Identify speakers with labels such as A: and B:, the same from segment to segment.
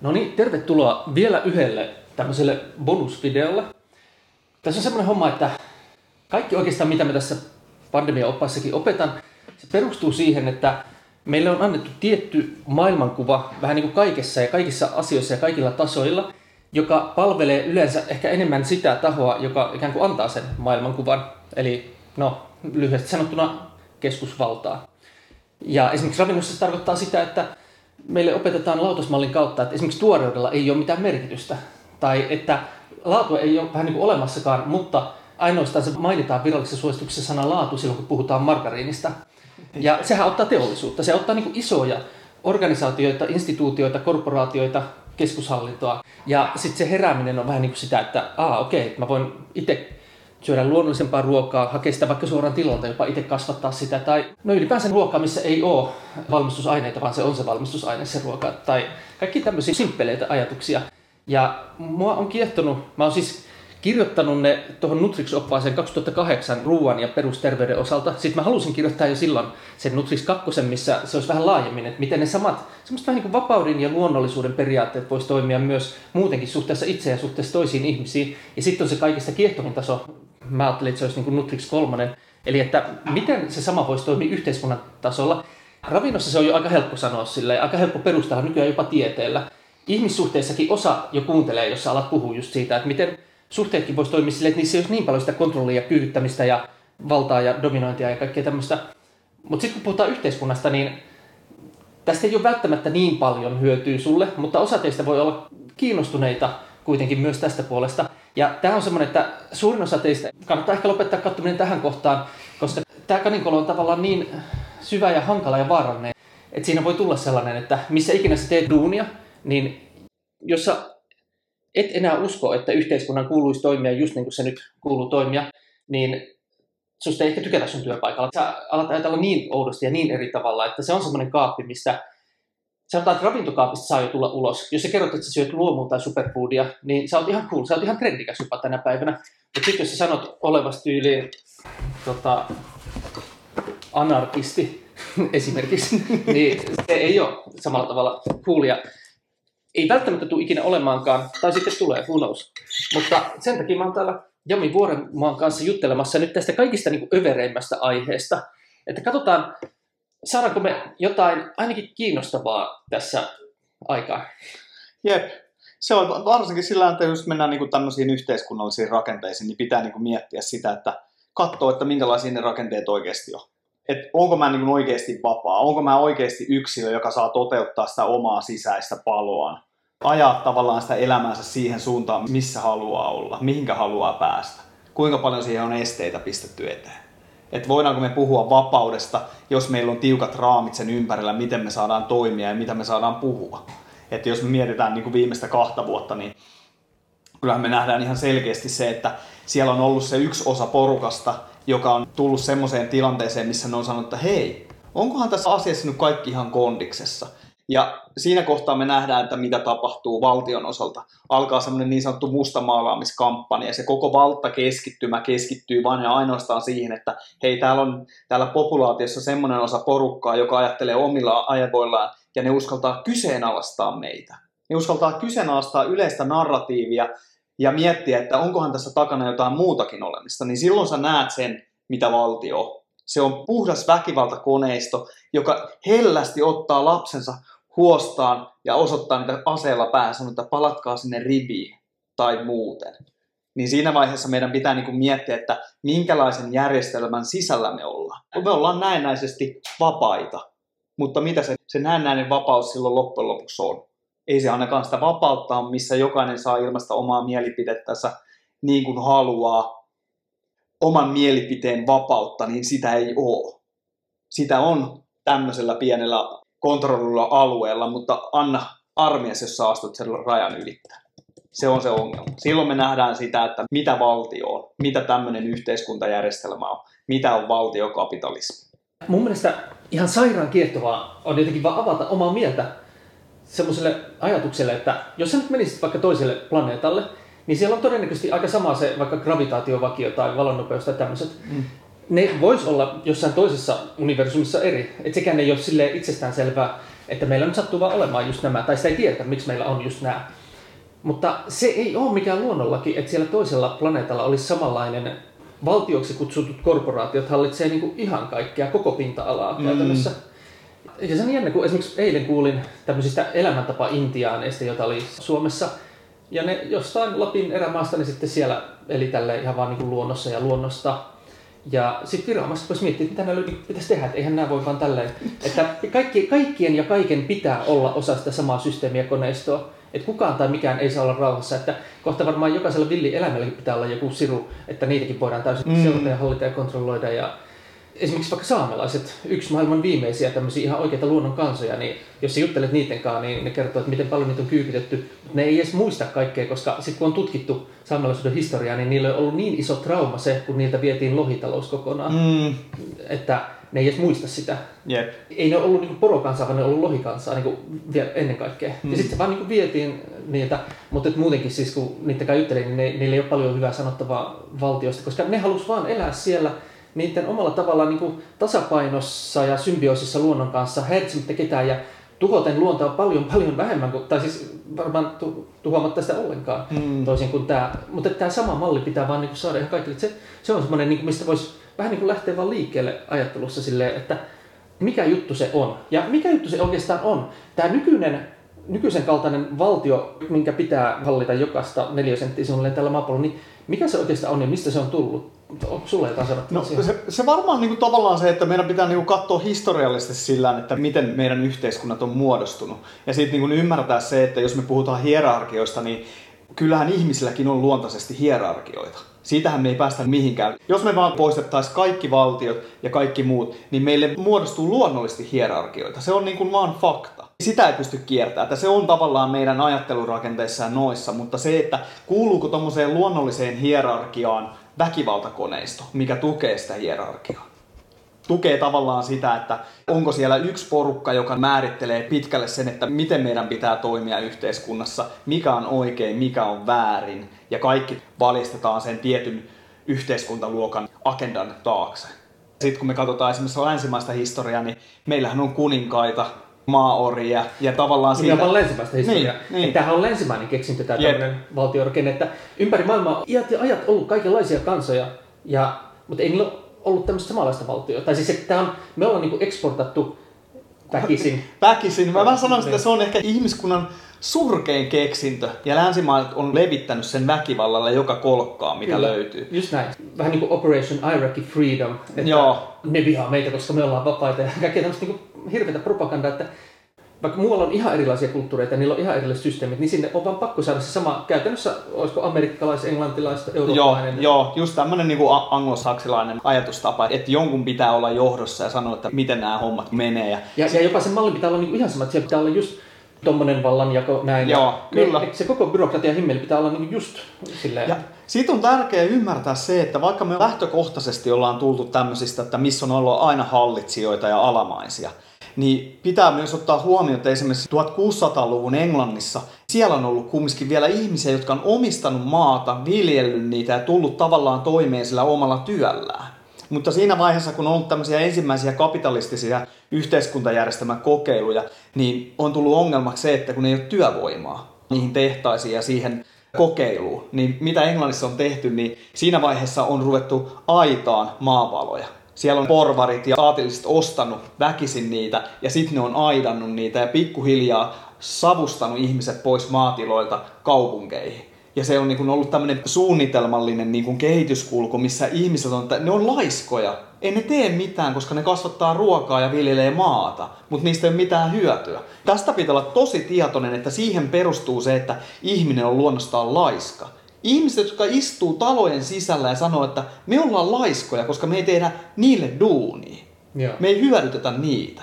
A: No niin, tervetuloa vielä yhdelle tämmöiselle bonusvideolle. Tässä on semmoinen homma, että kaikki oikeastaan mitä mä tässä pandemia-oppaissakin opetan, se perustuu siihen, että meille on annettu tietty maailmankuva vähän niin kuin kaikessa ja kaikissa asioissa ja kaikilla tasoilla, joka palvelee yleensä ehkä enemmän sitä tahoa, joka ikään kuin antaa sen maailmankuvan. Eli no, lyhyesti sanottuna keskusvaltaa. Ja esimerkiksi ravinnossa se tarkoittaa sitä, että meille opetetaan lautasmallin kautta, että esimerkiksi tuoreudella ei ole mitään merkitystä. Tai että laatu ei ole vähän niin kuin olemassakaan, mutta ainoastaan se mainitaan virallisessa suosituksessa sana laatu silloin, kun puhutaan margariinista. Ja sehän ottaa teollisuutta. Se ottaa niin kuin isoja organisaatioita, instituutioita, korporaatioita, keskushallintoa. Ja sitten se herääminen on vähän niin kuin sitä, että aa okei, okay, mä voin itse syödä luonnollisempaa ruokaa, hakea sitä vaikka suoraan tilalta, jopa itse kasvattaa sitä. Tai no ylipäänsä ruokaa, missä ei ole valmistusaineita, vaan se on se valmistusaine se ruoka. Tai kaikki tämmöisiä simppeleitä ajatuksia. Ja mua on kiehtonut, mä oon siis kirjoittanut ne tuohon Nutrix-oppaaseen 2008 ruoan ja perusterveyden osalta. Sitten mä halusin kirjoittaa jo silloin sen Nutrix 2, missä se olisi vähän laajemmin, että miten ne samat, semmoista vähän niin kuin vapauden ja luonnollisuuden periaatteet voisi toimia myös muutenkin suhteessa itse ja suhteessa toisiin ihmisiin. Ja sitten on se kaikista kiehtovin taso, mä ajattelin, että se olisi niin Nutrix 3, eli että miten se sama voisi toimia yhteiskunnan tasolla. Ravinnossa se on jo aika helppo sanoa sille, aika helppo perustaa nykyään jopa tieteellä. Ihmissuhteissakin osa jo kuuntelee, jos sä alat puhua just siitä, että miten suhteetkin voisi toimia silleen, että niissä ei olisi niin paljon sitä kontrollia, kyykyttämistä ja valtaa ja dominointia ja kaikkea tämmöistä. Mutta sitten kun puhutaan yhteiskunnasta, niin tästä ei ole välttämättä niin paljon hyötyä sulle, mutta osa teistä voi olla kiinnostuneita kuitenkin myös tästä puolesta. Ja tämä on semmoinen, että suurin osa teistä kannattaa ehkä lopettaa katsominen tähän kohtaan, koska tämä kaninkolo on tavallaan niin syvä ja hankala ja vaarallinen, että siinä voi tulla sellainen, että missä ikinä sä teet duunia, niin jos sä et enää usko, että yhteiskunnan kuuluisi toimia just niin kuin se nyt kuuluu toimia, niin susta ei ehkä tykätä sun työpaikalla. Sä alat ajatella niin oudosti ja niin eri tavalla, että se on semmoinen kaappi, mistä sanotaan, että ravintokaapista saa jo tulla ulos. Jos sä kerrot, että sä syöt luomua tai superfoodia, niin sä oot ihan cool, sä oot ihan trendikäs jopa tänä päivänä. Mutta sitten jos sä sanot olevasti tyyliin tota, anarkisti esimerkiksi, niin se ei ole samalla tavalla coolia ei välttämättä tule ikinä olemaankaan, tai sitten tulee, who knows. Mutta sen takia mä oon täällä Jami Vuorenmaan kanssa juttelemassa nyt tästä kaikista niin övereimmästä aiheesta. Että katsotaan, saadaanko me jotain ainakin kiinnostavaa tässä aikaa.
B: Jep. Se on varsinkin sillä että jos mennään niin kuin tämmöisiin yhteiskunnallisiin rakenteisiin, niin pitää niin kuin miettiä sitä, että katsoa, että minkälaisia ne rakenteet oikeasti on. Että onko mä niin kuin oikeasti vapaa, onko mä oikeasti yksilö, joka saa toteuttaa sitä omaa sisäistä paloaan ajaa tavallaan sitä elämäänsä siihen suuntaan, missä haluaa olla, mihinkä haluaa päästä. Kuinka paljon siihen on esteitä pistetty eteen. Että voidaanko me puhua vapaudesta, jos meillä on tiukat raamit sen ympärillä, miten me saadaan toimia ja mitä me saadaan puhua. Että jos me mietitään niin kuin viimeistä kahta vuotta, niin kyllähän me nähdään ihan selkeästi se, että siellä on ollut se yksi osa porukasta, joka on tullut semmoiseen tilanteeseen, missä ne on sanonut, että hei, onkohan tässä asiassa nyt kaikki ihan kondiksessa. Ja siinä kohtaa me nähdään, että mitä tapahtuu valtion osalta. Alkaa semmoinen niin sanottu mustamaalaamiskampanja ja se koko valta keskittymä keskittyy vain ja ainoastaan siihen, että hei, täällä on täällä populaatiossa semmoinen osa porukkaa, joka ajattelee omilla ajavoillaan ja ne uskaltaa kyseenalaistaa meitä. Ne uskaltaa kyseenalaistaa yleistä narratiivia ja miettiä, että onkohan tässä takana jotain muutakin olemista, niin silloin sä näet sen, mitä valtio on. Se on puhdas väkivaltakoneisto, joka hellästi ottaa lapsensa huostaan ja osoittaa niitä aseella päähän, sanoo, että palatkaa sinne riviin tai muuten. Niin siinä vaiheessa meidän pitää niin kuin miettiä, että minkälaisen järjestelmän sisällä me ollaan. Me ollaan näennäisesti vapaita, mutta mitä se, se näennäinen vapaus silloin loppujen lopuksi on? Ei se ainakaan sitä vapautta missä jokainen saa ilmaista omaa mielipidettänsä niin kuin haluaa. Oman mielipiteen vapautta, niin sitä ei ole. Sitä on tämmöisellä pienellä kontrollilla alueella, mutta anna armias, jos saastut sen rajan ylittää. Se on se ongelma. Silloin me nähdään sitä, että mitä valtio on, mitä tämmöinen yhteiskuntajärjestelmä on, mitä on valtiokapitalismi.
A: Mun mielestä ihan sairaan kiehtovaa on jotenkin vaan avata omaa mieltä semmoiselle ajatukselle, että jos sä nyt menisit vaikka toiselle planeetalle, niin siellä on todennäköisesti aika sama se vaikka gravitaatiovakio tai valonnopeus tai tämmöiset. Mm ne vois olla jossain toisessa universumissa eri. Että sekään ei ole sille itsestään selvää. että meillä nyt sattuu vaan olemaan just nämä, tai sitä ei tiedetä, miksi meillä on just nämä. Mutta se ei ole mikään luonnollaki, että siellä toisella planeetalla olisi samanlainen valtioksi kutsutut korporaatiot hallitsee niin kuin ihan kaikkea, koko pinta-alaa mm. käytännössä. Ja se on jännä, kun esimerkiksi eilen kuulin tämmöisistä elämäntapa-intiaaneista, joita oli Suomessa. Ja ne jostain Lapin erämaasta, ne sitten siellä eli tälle ihan vaan niin kuin luonnossa ja luonnosta. Ja sitten viranomaiset voisi miettiä, että mitä näillä pitäisi tehdä, että eihän nämä voi vaan tälleen. Että kaikki, kaikkien ja kaiken pitää olla osa sitä samaa systeemiä koneistoa. Että kukaan tai mikään ei saa olla rauhassa. Että kohta varmaan jokaisella villi eläimellä pitää olla joku siru, että niitäkin voidaan täysin mm. seurata ja hallita ja kontrolloida. Ja esimerkiksi vaikka saamelaiset, yksi maailman viimeisiä tämmöisiä ihan oikeita luonnon kansoja, niin jos sä juttelet niiden kanssa, niin ne kertoo, että miten paljon niitä on kyykytetty. Mutta ne ei edes muista kaikkea, koska sitten kun on tutkittu saamelaisuuden historiaa, niin niillä on ollut niin iso trauma se, kun niiltä vietiin lohitalous kokonaan, mm. että ne ei edes muista sitä.
B: Yep.
A: Ei ne ollut niin porokansaa, vaan ne ollut lohikansaa niin vielä ennen kaikkea. Mm. Ja sitten se vaan niin vietiin niiltä, mutta muutenkin siis kun niitä juttelin, niin ne, niillä ei ole paljon hyvää sanottavaa valtiosta, koska ne halus vaan elää siellä niiden omalla tavallaan niin tasapainossa ja symbioosissa luonnon kanssa, häiritsemättä ketään ja tuhoten luontoa paljon paljon vähemmän, kuin, tai siis varmaan tu, tuhoamatta sitä ollenkaan mm. toisin kuin tämä. Mutta tämä sama malli pitää vaan niin saada ihan kaikille. Se, se on semmoinen, niin mistä voisi vähän niin kuin lähteä vaan liikkeelle ajattelussa silleen, että mikä juttu se on. Ja mikä juttu se oikeastaan on. Tämä nykyinen, nykyisen kaltainen valtio, minkä pitää hallita jokaista neliösenttiä suunnilleen tällä maapallolla, niin mikä se oikeastaan on ja mistä se on tullut? Onko sulla jotain
B: no, se, se varmaan niin kuin, tavallaan se, että meidän pitää niin kuin, katsoa historiallisesti sillä, että miten meidän yhteiskunnat on muodostunut. Ja sitten niin ymmärtää se, että jos me puhutaan hierarkioista, niin kyllähän ihmisilläkin on luontaisesti hierarkioita. Siitähän me ei päästä mihinkään. Jos me vaan poistettaisiin kaikki valtiot ja kaikki muut, niin meille muodostuu luonnollisesti hierarkioita. Se on niin kuin vaan fakta. Sitä ei pysty kiertämään. Että se on tavallaan meidän ajattelurakenteissa ja noissa, mutta se, että kuuluuko tuommoiseen luonnolliseen hierarkiaan väkivaltakoneisto, mikä tukee sitä hierarkiaa tukee tavallaan sitä, että onko siellä yksi porukka, joka määrittelee pitkälle sen, että miten meidän pitää toimia yhteiskunnassa, mikä on oikein, mikä on väärin, ja kaikki valjastetaan sen tietyn yhteiskuntaluokan agendan taakse. Sitten kun me katsotaan esimerkiksi länsimaista historiaa, niin meillähän on kuninkaita, maaoria ja tavallaan.
A: Tämä on länsimaista historiaa. Niin, niin. Tämähän on länsimainen keksintö tämä yep. tämmöinen valtiorakenne, että ympäri maailmaa iät ja ajat ollut kaikenlaisia kansoja, ja, mutta ei niillä ollut tämmöistä samanlaista valtiota. Tai siis, että on, me ollaan niin eksportattu väkisin.
B: Väkisin. Mä, mä sanoisin, että se on ehkä ihmiskunnan surkein keksintö. Ja länsimaat on levittänyt sen väkivallalla joka kolkkaa, mitä Kyllä. löytyy.
A: Just näin. Vähän niin kuin Operation Iraqi Freedom. Että Joo. Ne vihaa meitä, koska me ollaan vapaita ja kaikkea tämmöistä niin hirveätä propagandaa, että vaikka muualla on ihan erilaisia kulttuureita ja niillä on ihan erilaiset systeemit, niin sinne on vaan pakko saada se sama, käytännössä olisiko amerikkalais, englantilais, eurooppalainen.
B: Joo, joo just tämmöinen niin anglosaksilainen ajatustapa, että jonkun pitää olla johdossa ja sanoa, että miten nämä hommat menee.
A: Ja, ja, ja jopa sen mallin pitää olla niin ihan sama, että siellä pitää olla just tuommoinen vallanjako näin.
B: Joo, ja kyllä.
A: Se koko byrokratia himmeli pitää olla niin just silleen.
B: Ja siitä on tärkeää ymmärtää se, että vaikka me lähtökohtaisesti ollaan tultu tämmöisistä, että missä on ollut aina hallitsijoita ja alamaisia, niin pitää myös ottaa huomioon, että esimerkiksi 1600-luvun Englannissa siellä on ollut kumminkin vielä ihmisiä, jotka on omistanut maata, viljellyt niitä ja tullut tavallaan toimeen sillä omalla työllään. Mutta siinä vaiheessa, kun on ollut tämmöisiä ensimmäisiä kapitalistisia yhteiskuntajärjestelmän kokeiluja, niin on tullut ongelmaksi se, että kun ei ole työvoimaa niihin tehtaisiin ja siihen kokeiluun, niin mitä Englannissa on tehty, niin siinä vaiheessa on ruvettu aitaan maapaloja. Siellä on porvarit ja saatilliset ostanut väkisin niitä ja sitten ne on aidannut niitä ja pikkuhiljaa savustanut ihmiset pois maatiloilta kaupunkeihin. Ja se on niin kuin ollut tämmöinen suunnitelmallinen niin kuin kehityskulku, missä ihmiset on, ne on laiskoja. Ei ne tee mitään, koska ne kasvattaa ruokaa ja viljelee maata, mutta niistä ei ole mitään hyötyä. Tästä pitää olla tosi tietoinen, että siihen perustuu se, että ihminen on luonnostaan laiska. Ihmiset, jotka istuu talojen sisällä ja sanoo, että me ollaan laiskoja, koska me ei tehdä niille duunia. Joo. Me ei hyödytetä niitä.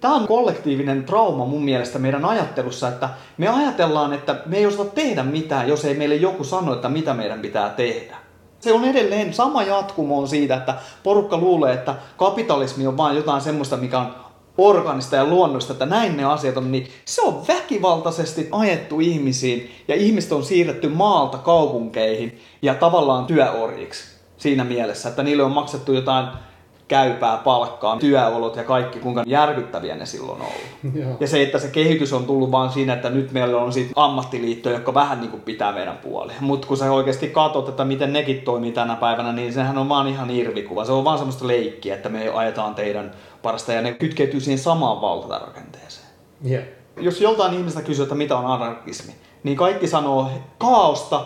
B: Tämä on kollektiivinen trauma mun mielestä meidän ajattelussa, että me ajatellaan, että me ei osata tehdä mitään, jos ei meille joku sano, että mitä meidän pitää tehdä. Se on edelleen sama jatkumo on siitä, että porukka luulee, että kapitalismi on vain jotain semmoista, mikä on organista ja luonnosta, että näin ne asiat on, niin se on väkivaltaisesti ajettu ihmisiin ja ihmiset on siirretty maalta kaupunkeihin ja tavallaan työorjiksi siinä mielessä, että niille on maksettu jotain käypää palkkaa, työolot ja kaikki, kuinka järkyttäviä ne silloin on ollut.
A: Joo.
B: Ja se, että se kehitys on tullut vaan siinä, että nyt meillä on sitten ammattiliittoja, jotka vähän niin kuin pitää meidän puolia. Mutta kun sä oikeasti katsot, että miten nekin toimii tänä päivänä, niin sehän on vaan ihan irvikuva. Se on vaan semmoista leikkiä, että me ajetaan teidän parasta ja ne kytkeytyy siihen samaan valtarakenteeseen.
A: Yeah.
B: Jos joltain ihmistä kysyy, että mitä on anarkismi, niin kaikki sanoo kaaosta,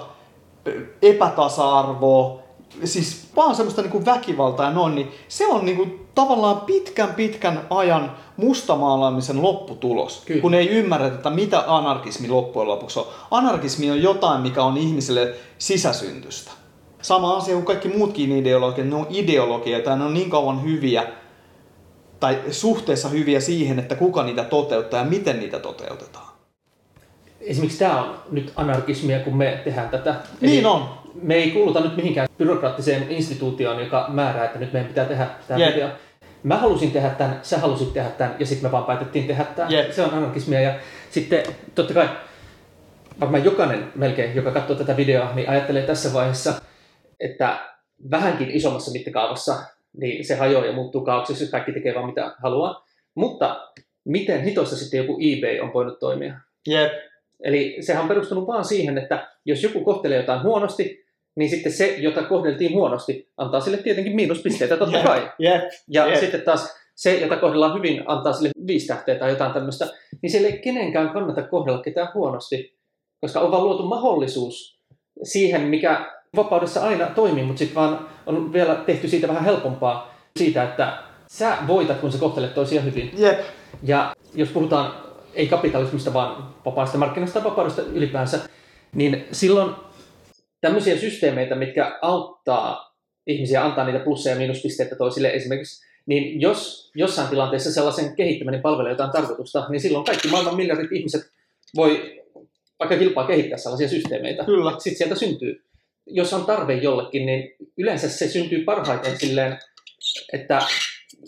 B: epätasa-arvoa, siis vaan semmoista niin kuin väkivaltaa ja noin, niin se on niin kuin tavallaan pitkän pitkän ajan mustamaalaamisen lopputulos,
A: Kyllä.
B: kun ei ymmärretä, että mitä anarkismi loppujen lopuksi on. Anarkismi on jotain, mikä on ihmisille sisäsyntystä. Sama asia kuin kaikki muutkin ideologiat, ne on ideologioita ja ne on niin kauan hyviä, tai suhteessa hyviä siihen, että kuka niitä toteuttaa ja miten niitä toteutetaan.
A: Esimerkiksi tämä on nyt anarkismia, kun me tehdään tätä.
B: Niin on.
A: Me ei kuuluta nyt mihinkään byrokraattiseen instituutioon, joka määrää, että nyt meidän pitää tehdä tämä
B: Jep.
A: video. Mä halusin tehdä tämän, sä halusit tehdä tämän, ja sitten me vaan päätettiin tehdä tämä.
B: Jep.
A: Se on anarkismia. Ja sitten totta kai varmaan jokainen melkein, joka katsoo tätä videoa, niin ajattelee tässä vaiheessa, että vähänkin isommassa mittakaavassa niin se hajoaa ja muuttuu kaauksessa, jos kaikki tekee vaan mitä haluaa. Mutta miten hitossa sitten joku eBay on voinut toimia?
B: Jep.
A: Eli sehän on perustunut vaan siihen, että jos joku kohtelee jotain huonosti, niin sitten se, jota kohdeltiin huonosti, antaa sille tietenkin miinuspisteitä totta kai.
B: Jep.
A: Ja
B: Jep.
A: sitten taas se, jota kohdellaan hyvin, antaa sille viisi tähteä tai jotain tämmöistä. Niin siellä ei kenenkään kannata kohdella ketään huonosti, koska on vaan luotu mahdollisuus siihen, mikä vapaudessa aina toimii, mutta sitten vaan on vielä tehty siitä vähän helpompaa siitä, että sä voitat, kun sä kohtelet toisia hyvin.
B: Jep.
A: Ja jos puhutaan ei kapitalismista, vaan vapaasta markkinasta tai vapaudesta ylipäänsä, niin silloin tämmöisiä systeemeitä, mitkä auttaa ihmisiä antaa niitä plusseja ja miinuspisteitä toisille esimerkiksi, niin jos jossain tilanteessa sellaisen kehittäminen palvelee jotain tarkoitusta, niin silloin kaikki maailman miljardit ihmiset voi vaikka kilpaa kehittää sellaisia systeemeitä.
B: Kyllä.
A: Sitten sieltä syntyy. Jos on tarve jollekin, niin yleensä se syntyy parhaiten silleen, että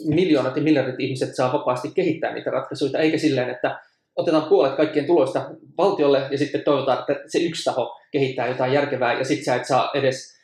A: miljoonat ja miljardit ihmiset saa vapaasti kehittää niitä ratkaisuja, eikä silleen, että otetaan puolet kaikkien tuloista valtiolle ja sitten toivotaan, että se yksi taho kehittää jotain järkevää ja sitten sä et saa edes,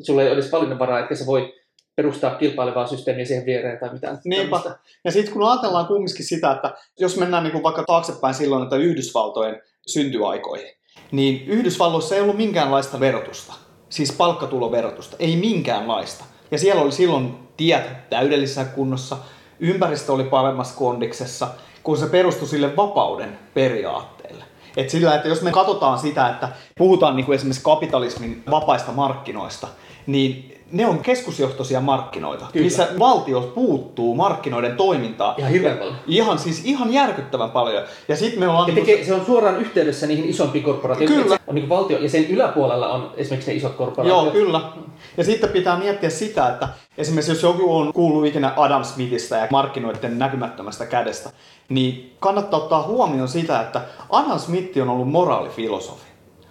A: sulle ei ole edes valinnanvaraa, etkä sä voi perustaa kilpailevaa systeemiä siihen viereen tai mitään.
B: Niinpä.
A: tämmöistä.
B: Ja sitten kun ajatellaan kumminkin sitä, että jos mennään niin kuin vaikka taaksepäin silloin, että Yhdysvaltojen syntyaikoihin, niin Yhdysvalloissa ei ollut minkäänlaista verotusta. Siis palkkatuloverotusta. Ei minkäänlaista. Ja siellä oli silloin tiet täydellisessä kunnossa, ympäristö oli paremmassa kondiksessa, kun se perustui sille vapauden periaatteelle. Et sillä, että jos me katsotaan sitä, että puhutaan niin kuin esimerkiksi kapitalismin vapaista markkinoista, niin ne on keskusjohtoisia markkinoita,
A: Kyllä.
B: missä valtio puuttuu markkinoiden toimintaan.
A: Ihan hirveän paljon.
B: Ihan siis ihan järkyttävän paljon. Ja sitten me ollaan...
A: Ja
B: niinku-
A: tekee, se on suoraan yhteydessä niihin isompiin korporaatioihin.
B: Kyllä.
A: On niin valtio, ja sen yläpuolella on esimerkiksi ne isot korporaatiot.
B: Joo, kyllä. Ja sitten pitää miettiä sitä, että esimerkiksi jos joku on kuullut ikinä Adam Smithistä ja markkinoiden näkymättömästä kädestä, niin kannattaa ottaa huomioon sitä, että Adam Smith on ollut moraalifilosofi.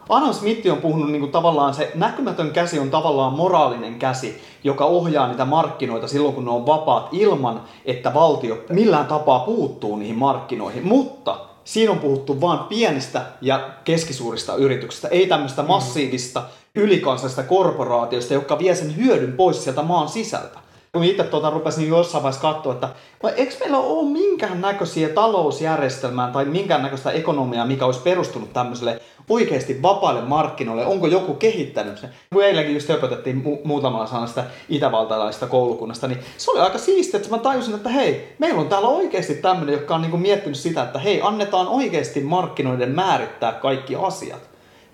B: Adam Smith on puhunut niin kuin tavallaan se näkymätön käsi on tavallaan moraalinen käsi, joka ohjaa niitä markkinoita silloin, kun ne on vapaat ilman, että valtio millään tapaa puuttuu niihin markkinoihin. Mutta siinä on puhuttu vain pienistä ja keskisuurista yrityksistä, ei tämmöistä massiivista ylikansallista korporaatioista, jotka vie sen hyödyn pois sieltä maan sisältä. Kun itse tuota rupesin jossain vaiheessa katsoa, että vai eikö meillä ole minkään näköisiä talousjärjestelmää tai minkään näköistä ekonomiaa, mikä olisi perustunut tämmöiselle oikeasti vapaille markkinoille? Onko joku kehittänyt sen? Kun eilenkin just opetettiin mu- muutamalla sanalla sitä itävaltalaista koulukunnasta, niin se oli aika siistiä, että mä tajusin, että hei, meillä on täällä oikeasti tämmöinen, joka on niinku miettinyt sitä, että hei, annetaan oikeasti markkinoiden määrittää kaikki asiat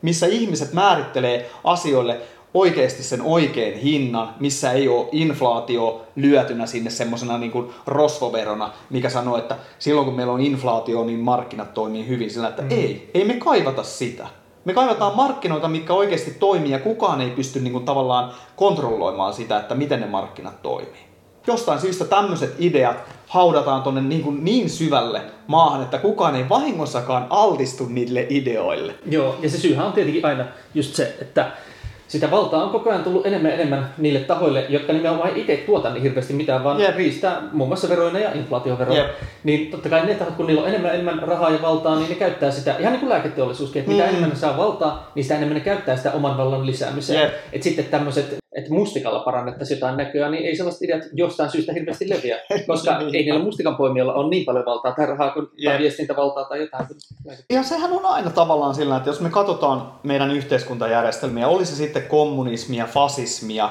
B: missä ihmiset määrittelee asioille oikeasti sen oikein hinnan, missä ei ole inflaatio lyötynä sinne semmoisena niin kuin rosvoverona, mikä sanoo, että silloin kun meillä on inflaatio, niin markkinat toimii hyvin. Sillä, että mm. ei, ei me kaivata sitä. Me kaivataan markkinoita, mitkä oikeasti toimii ja kukaan ei pysty niin kuin tavallaan kontrolloimaan sitä, että miten ne markkinat toimii. Jostain syystä tämmöiset ideat haudataan tonne niin, kuin niin syvälle maahan, että kukaan ei vahingossakaan altistu niille ideoille.
A: Joo, ja se syyhän on tietenkin aina just se, että sitä valtaa on koko ajan tullut enemmän ja enemmän niille tahoille, jotka nimenomaan itse tuota niin hirveästi mitään, vaan
B: Jep.
A: riistää muun muassa veroina ja inflaatioveroja.
B: Jep.
A: Niin totta kai ne tahot, kun niillä on enemmän ja enemmän rahaa ja valtaa, niin ne käyttää sitä, ihan niin kuin lääketeollisuuskin, että mitä
B: Mm.
A: enemmän ne saa valtaa, niin sitä enemmän ne käyttää sitä oman vallan lisäämiseen.
B: Jep.
A: Et sitten tämmöiset että mustikalla parannettaisiin jotain näköä, niin ei sellaiset ideat jostain syystä hirveästi leviä, koska
B: Niin.
A: ei niillä mustikan poimijoilla ole niin paljon valtaa tai rahaa kuin tai
B: Jep.
A: viestintävaltaa tai jotain.
B: Ja sehän on aina tavallaan sillä, että jos me katsotaan meidän yhteiskuntajärjestelmiä, oli se sitten kommunismia, fasismia,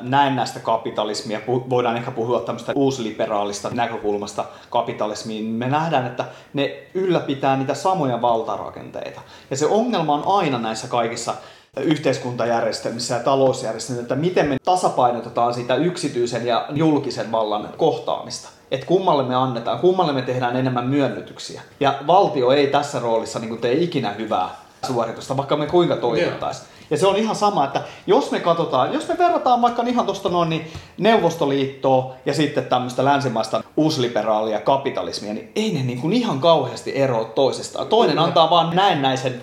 B: näennäistä kapitalismia, voidaan ehkä puhua tämmöistä uusliberaalista näkökulmasta kapitalismiin, niin me nähdään, että ne ylläpitää niitä samoja valtarakenteita. Ja se ongelma on aina näissä kaikissa yhteiskuntajärjestelmissä ja talousjärjestelmissä, että miten me tasapainotetaan sitä yksityisen ja julkisen vallan kohtaamista. Että kummalle me annetaan, kummalle me tehdään enemmän myönnytyksiä. Ja valtio ei tässä roolissa niin tee ikinä hyvää suoritusta, vaikka me kuinka toivottaisiin. Ja se on ihan sama, että jos me katsotaan, jos me verrataan vaikka ihan tuosta noin niin Neuvostoliittoa ja sitten tämmöistä länsimaista uusliberaalia kapitalismia, niin ei ne niin kuin ihan kauheasti eroa toisestaan. Toinen antaa vaan näennäisen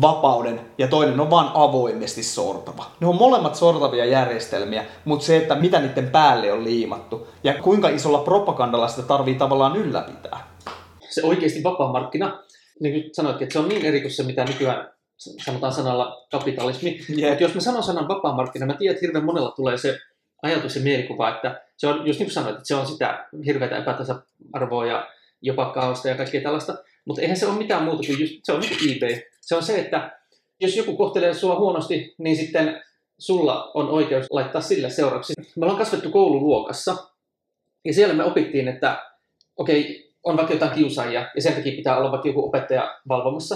B: vapauden ja toinen on vaan avoimesti sortava. Ne on molemmat sortavia järjestelmiä, mutta se, että mitä niiden päälle on liimattu ja kuinka isolla propagandalla sitä tarvii tavallaan ylläpitää.
A: Se oikeasti vapaa markkina, niin kuin sanoitkin, että se on niin eri kuin se, mitä nykyään sanotaan sanalla kapitalismi.
B: Jep.
A: Mutta jos mä sanon sanan vapaa markkina, mä tiedän, että hirveän monella tulee se ajatus ja mielikuva, että se on, just niin kuin sanoit, että se on sitä hirveätä epätasa-arvoa ja jopa kaosta ja kaikkea tällaista. Mutta eihän se ole mitään muuta kuin just, se on niin kuin eBay. Se on se, että jos joku kohtelee sua huonosti, niin sitten sulla on oikeus laittaa sille seuraksi. Me ollaan kasvettu koululuokassa ja siellä me opittiin, että okei, on vaikka jotain kiusaajia ja sen takia pitää olla vaikka joku opettaja valvomassa,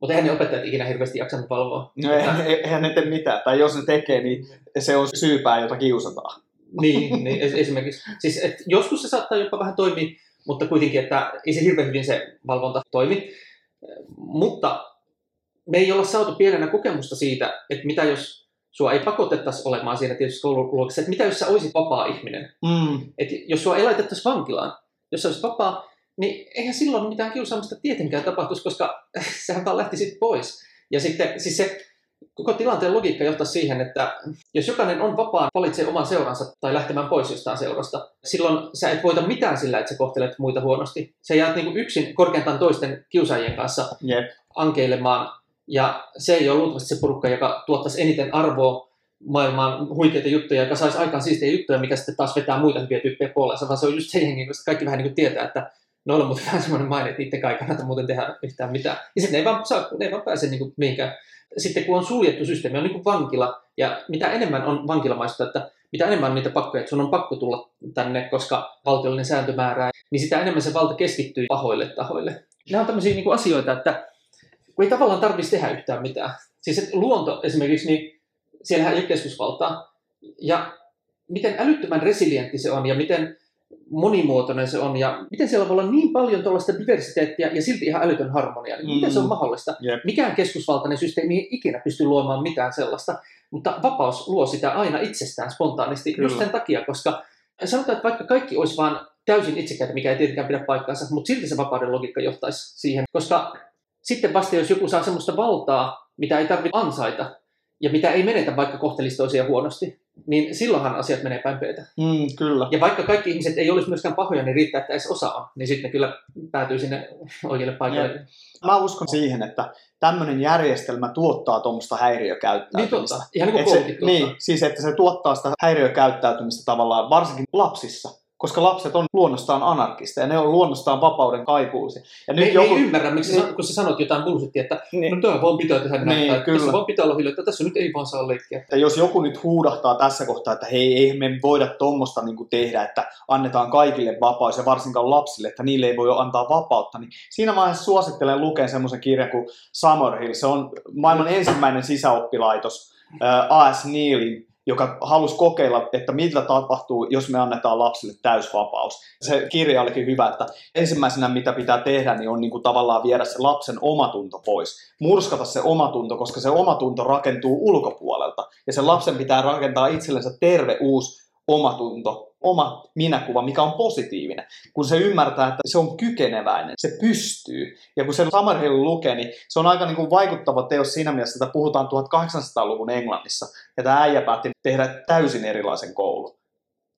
A: mutta eihän ne opettajat ikinä hirveästi jaksanut valvoa.
B: No ei- eihän ne tee mitään, tai jos ne tekee, niin se on syypää, jota kiusataan.
A: Niin, niin es- esimerkiksi. Siis, et joskus se saattaa jopa vähän toimia, mutta kuitenkin, että ei se hirveän hyvin se valvonta toimi. Mutta me ei olla saatu pienenä kokemusta siitä, että mitä jos sua ei pakotettaisi olemaan siinä tietysti koululuokassa, että mitä jos sä olisit vapaa ihminen.
B: Mm.
A: Että jos sua ei laitettaisi vankilaan, jos sä olisit vapaa, niin eihän silloin mitään kiusaamista tietenkään tapahtuisi, koska sähän vaan lähtisit pois. Ja sitten siis se koko tilanteen logiikka johtaa siihen, että jos jokainen on vapaa valitsee oman seuransa tai lähtemään pois jostain seurasta, silloin sä et voita mitään sillä, että sä kohtelet muita huonosti. Sä jäät niin yksin korkeintaan toisten kiusaajien kanssa
B: Jep.
A: ankeilemaan, ja se ei ole luultavasti se porukka, joka tuottaisi eniten arvoa maailmaan huikeita juttuja, joka saisi aikaan siistiä juttuja, mikä sitten taas vetää muita hyviä tyyppejä puoleensa, vaan se on just se jengi, koska kaikki vähän niin kuin tietää, että noilla on muuten vähän semmoinen maine, että niiden kai kannata muuten tehdä yhtään mitään. Ja sitten ne ei vaan, saa, ne ei vaan pääse niin kuin mihinkään. Sitten kun on suljettu systeemi, on niin kuin vankila, ja mitä enemmän on vankilamaista, että mitä enemmän on niitä pakkoja, että sun on pakko tulla tänne, koska valtiollinen sääntö määrää, niin sitä enemmän se valta keskittyy pahoille tahoille. Nämä on tämmöisiä niin kuin asioita, että kun ei tavallaan tarvitsisi tehdä yhtään mitään. Siis että luonto esimerkiksi, niin siellähän ei ole keskusvaltaa. Ja miten älyttömän resilientti se on ja miten monimuotoinen se on ja miten siellä voi olla niin paljon tuollaista diversiteettiä ja silti ihan älytön harmonia. Niin miten se on
B: Mm.
A: mahdollista?
B: Jep.
A: Mikään keskusvaltainen systeemi ei ikinä pysty luomaan mitään sellaista, mutta vapaus luo sitä aina itsestään spontaanisti
B: Kyllä.
A: just sen takia, koska sanotaan, että vaikka kaikki olisi vaan täysin itsekäitä, mikä ei tietenkään pidä paikkaansa, mutta silti se vapauden logiikka johtaisi siihen, koska sitten vasta jos joku saa semmoista valtaa, mitä ei tarvitse ansaita ja mitä ei menetä, vaikka kohtelisi toisia huonosti, niin silloinhan asiat menee päin peitä.
B: Mm, kyllä.
A: Ja vaikka kaikki ihmiset ei olisi myöskään pahoja, niin riittää, että edes osa on, niin sitten kyllä päätyy sinne oikealle paikalle.
B: Mä uskon siihen, että tämmöinen järjestelmä tuottaa tuommoista
A: Niin
B: häiriökäyttäytymistä.
A: totta, ihan niin kuin
B: se,
A: tuottaa.
B: niin, siis että se tuottaa sitä häiriökäyttäytymistä tavallaan, varsinkin lapsissa. Koska lapset on luonnostaan anarkista ja ne on luonnostaan vapauden kaipuusia. Ja nyt
A: ne
B: joku...
A: ei ymmärrä, miksi
B: niin-
A: sä, kun sä sanot jotain bullshittia, että
B: niin,
A: no tämä vaan pitää tehdä näin,
B: Niin,
A: tai
B: kyllä.
A: tässä vaan pitää olla hiljaa, että tässä nyt ei vaan saa leikkiä.
B: että jos joku nyt huudahtaa tässä kohtaa, että hei, ei me voida tuommoista niin tehdä, että annetaan kaikille vapaus ja varsinkaan lapsille, että niille ei voi antaa vapautta, niin siinä vaiheessa suosittelen lukea semmoisen kirjan kuin Summerhill. Se on maailman ensimmäinen sisäoppilaitos ää, A.S. Neilin, joka halusi kokeilla, että mitä tapahtuu, jos me annetaan lapsille täysvapaus. Se kirja olikin hyvä, että ensimmäisenä mitä pitää tehdä, niin on niin kuin tavallaan viedä se lapsen omatunto pois. Murskata se omatunto, koska se omatunto rakentuu ulkopuolelta. Ja sen lapsen pitää rakentaa itsellensä terve uusi omatunto, oma minäkuva, mikä on positiivinen. Kun se ymmärtää, että se on kykeneväinen, se pystyy. Ja kun sen Summerhill lukee, niin se on aika niin kuin vaikuttava teos siinä mielessä, että puhutaan 1800-luvun Englannissa. Ja tämä äijä päätti tehdä täysin erilaisen koulun.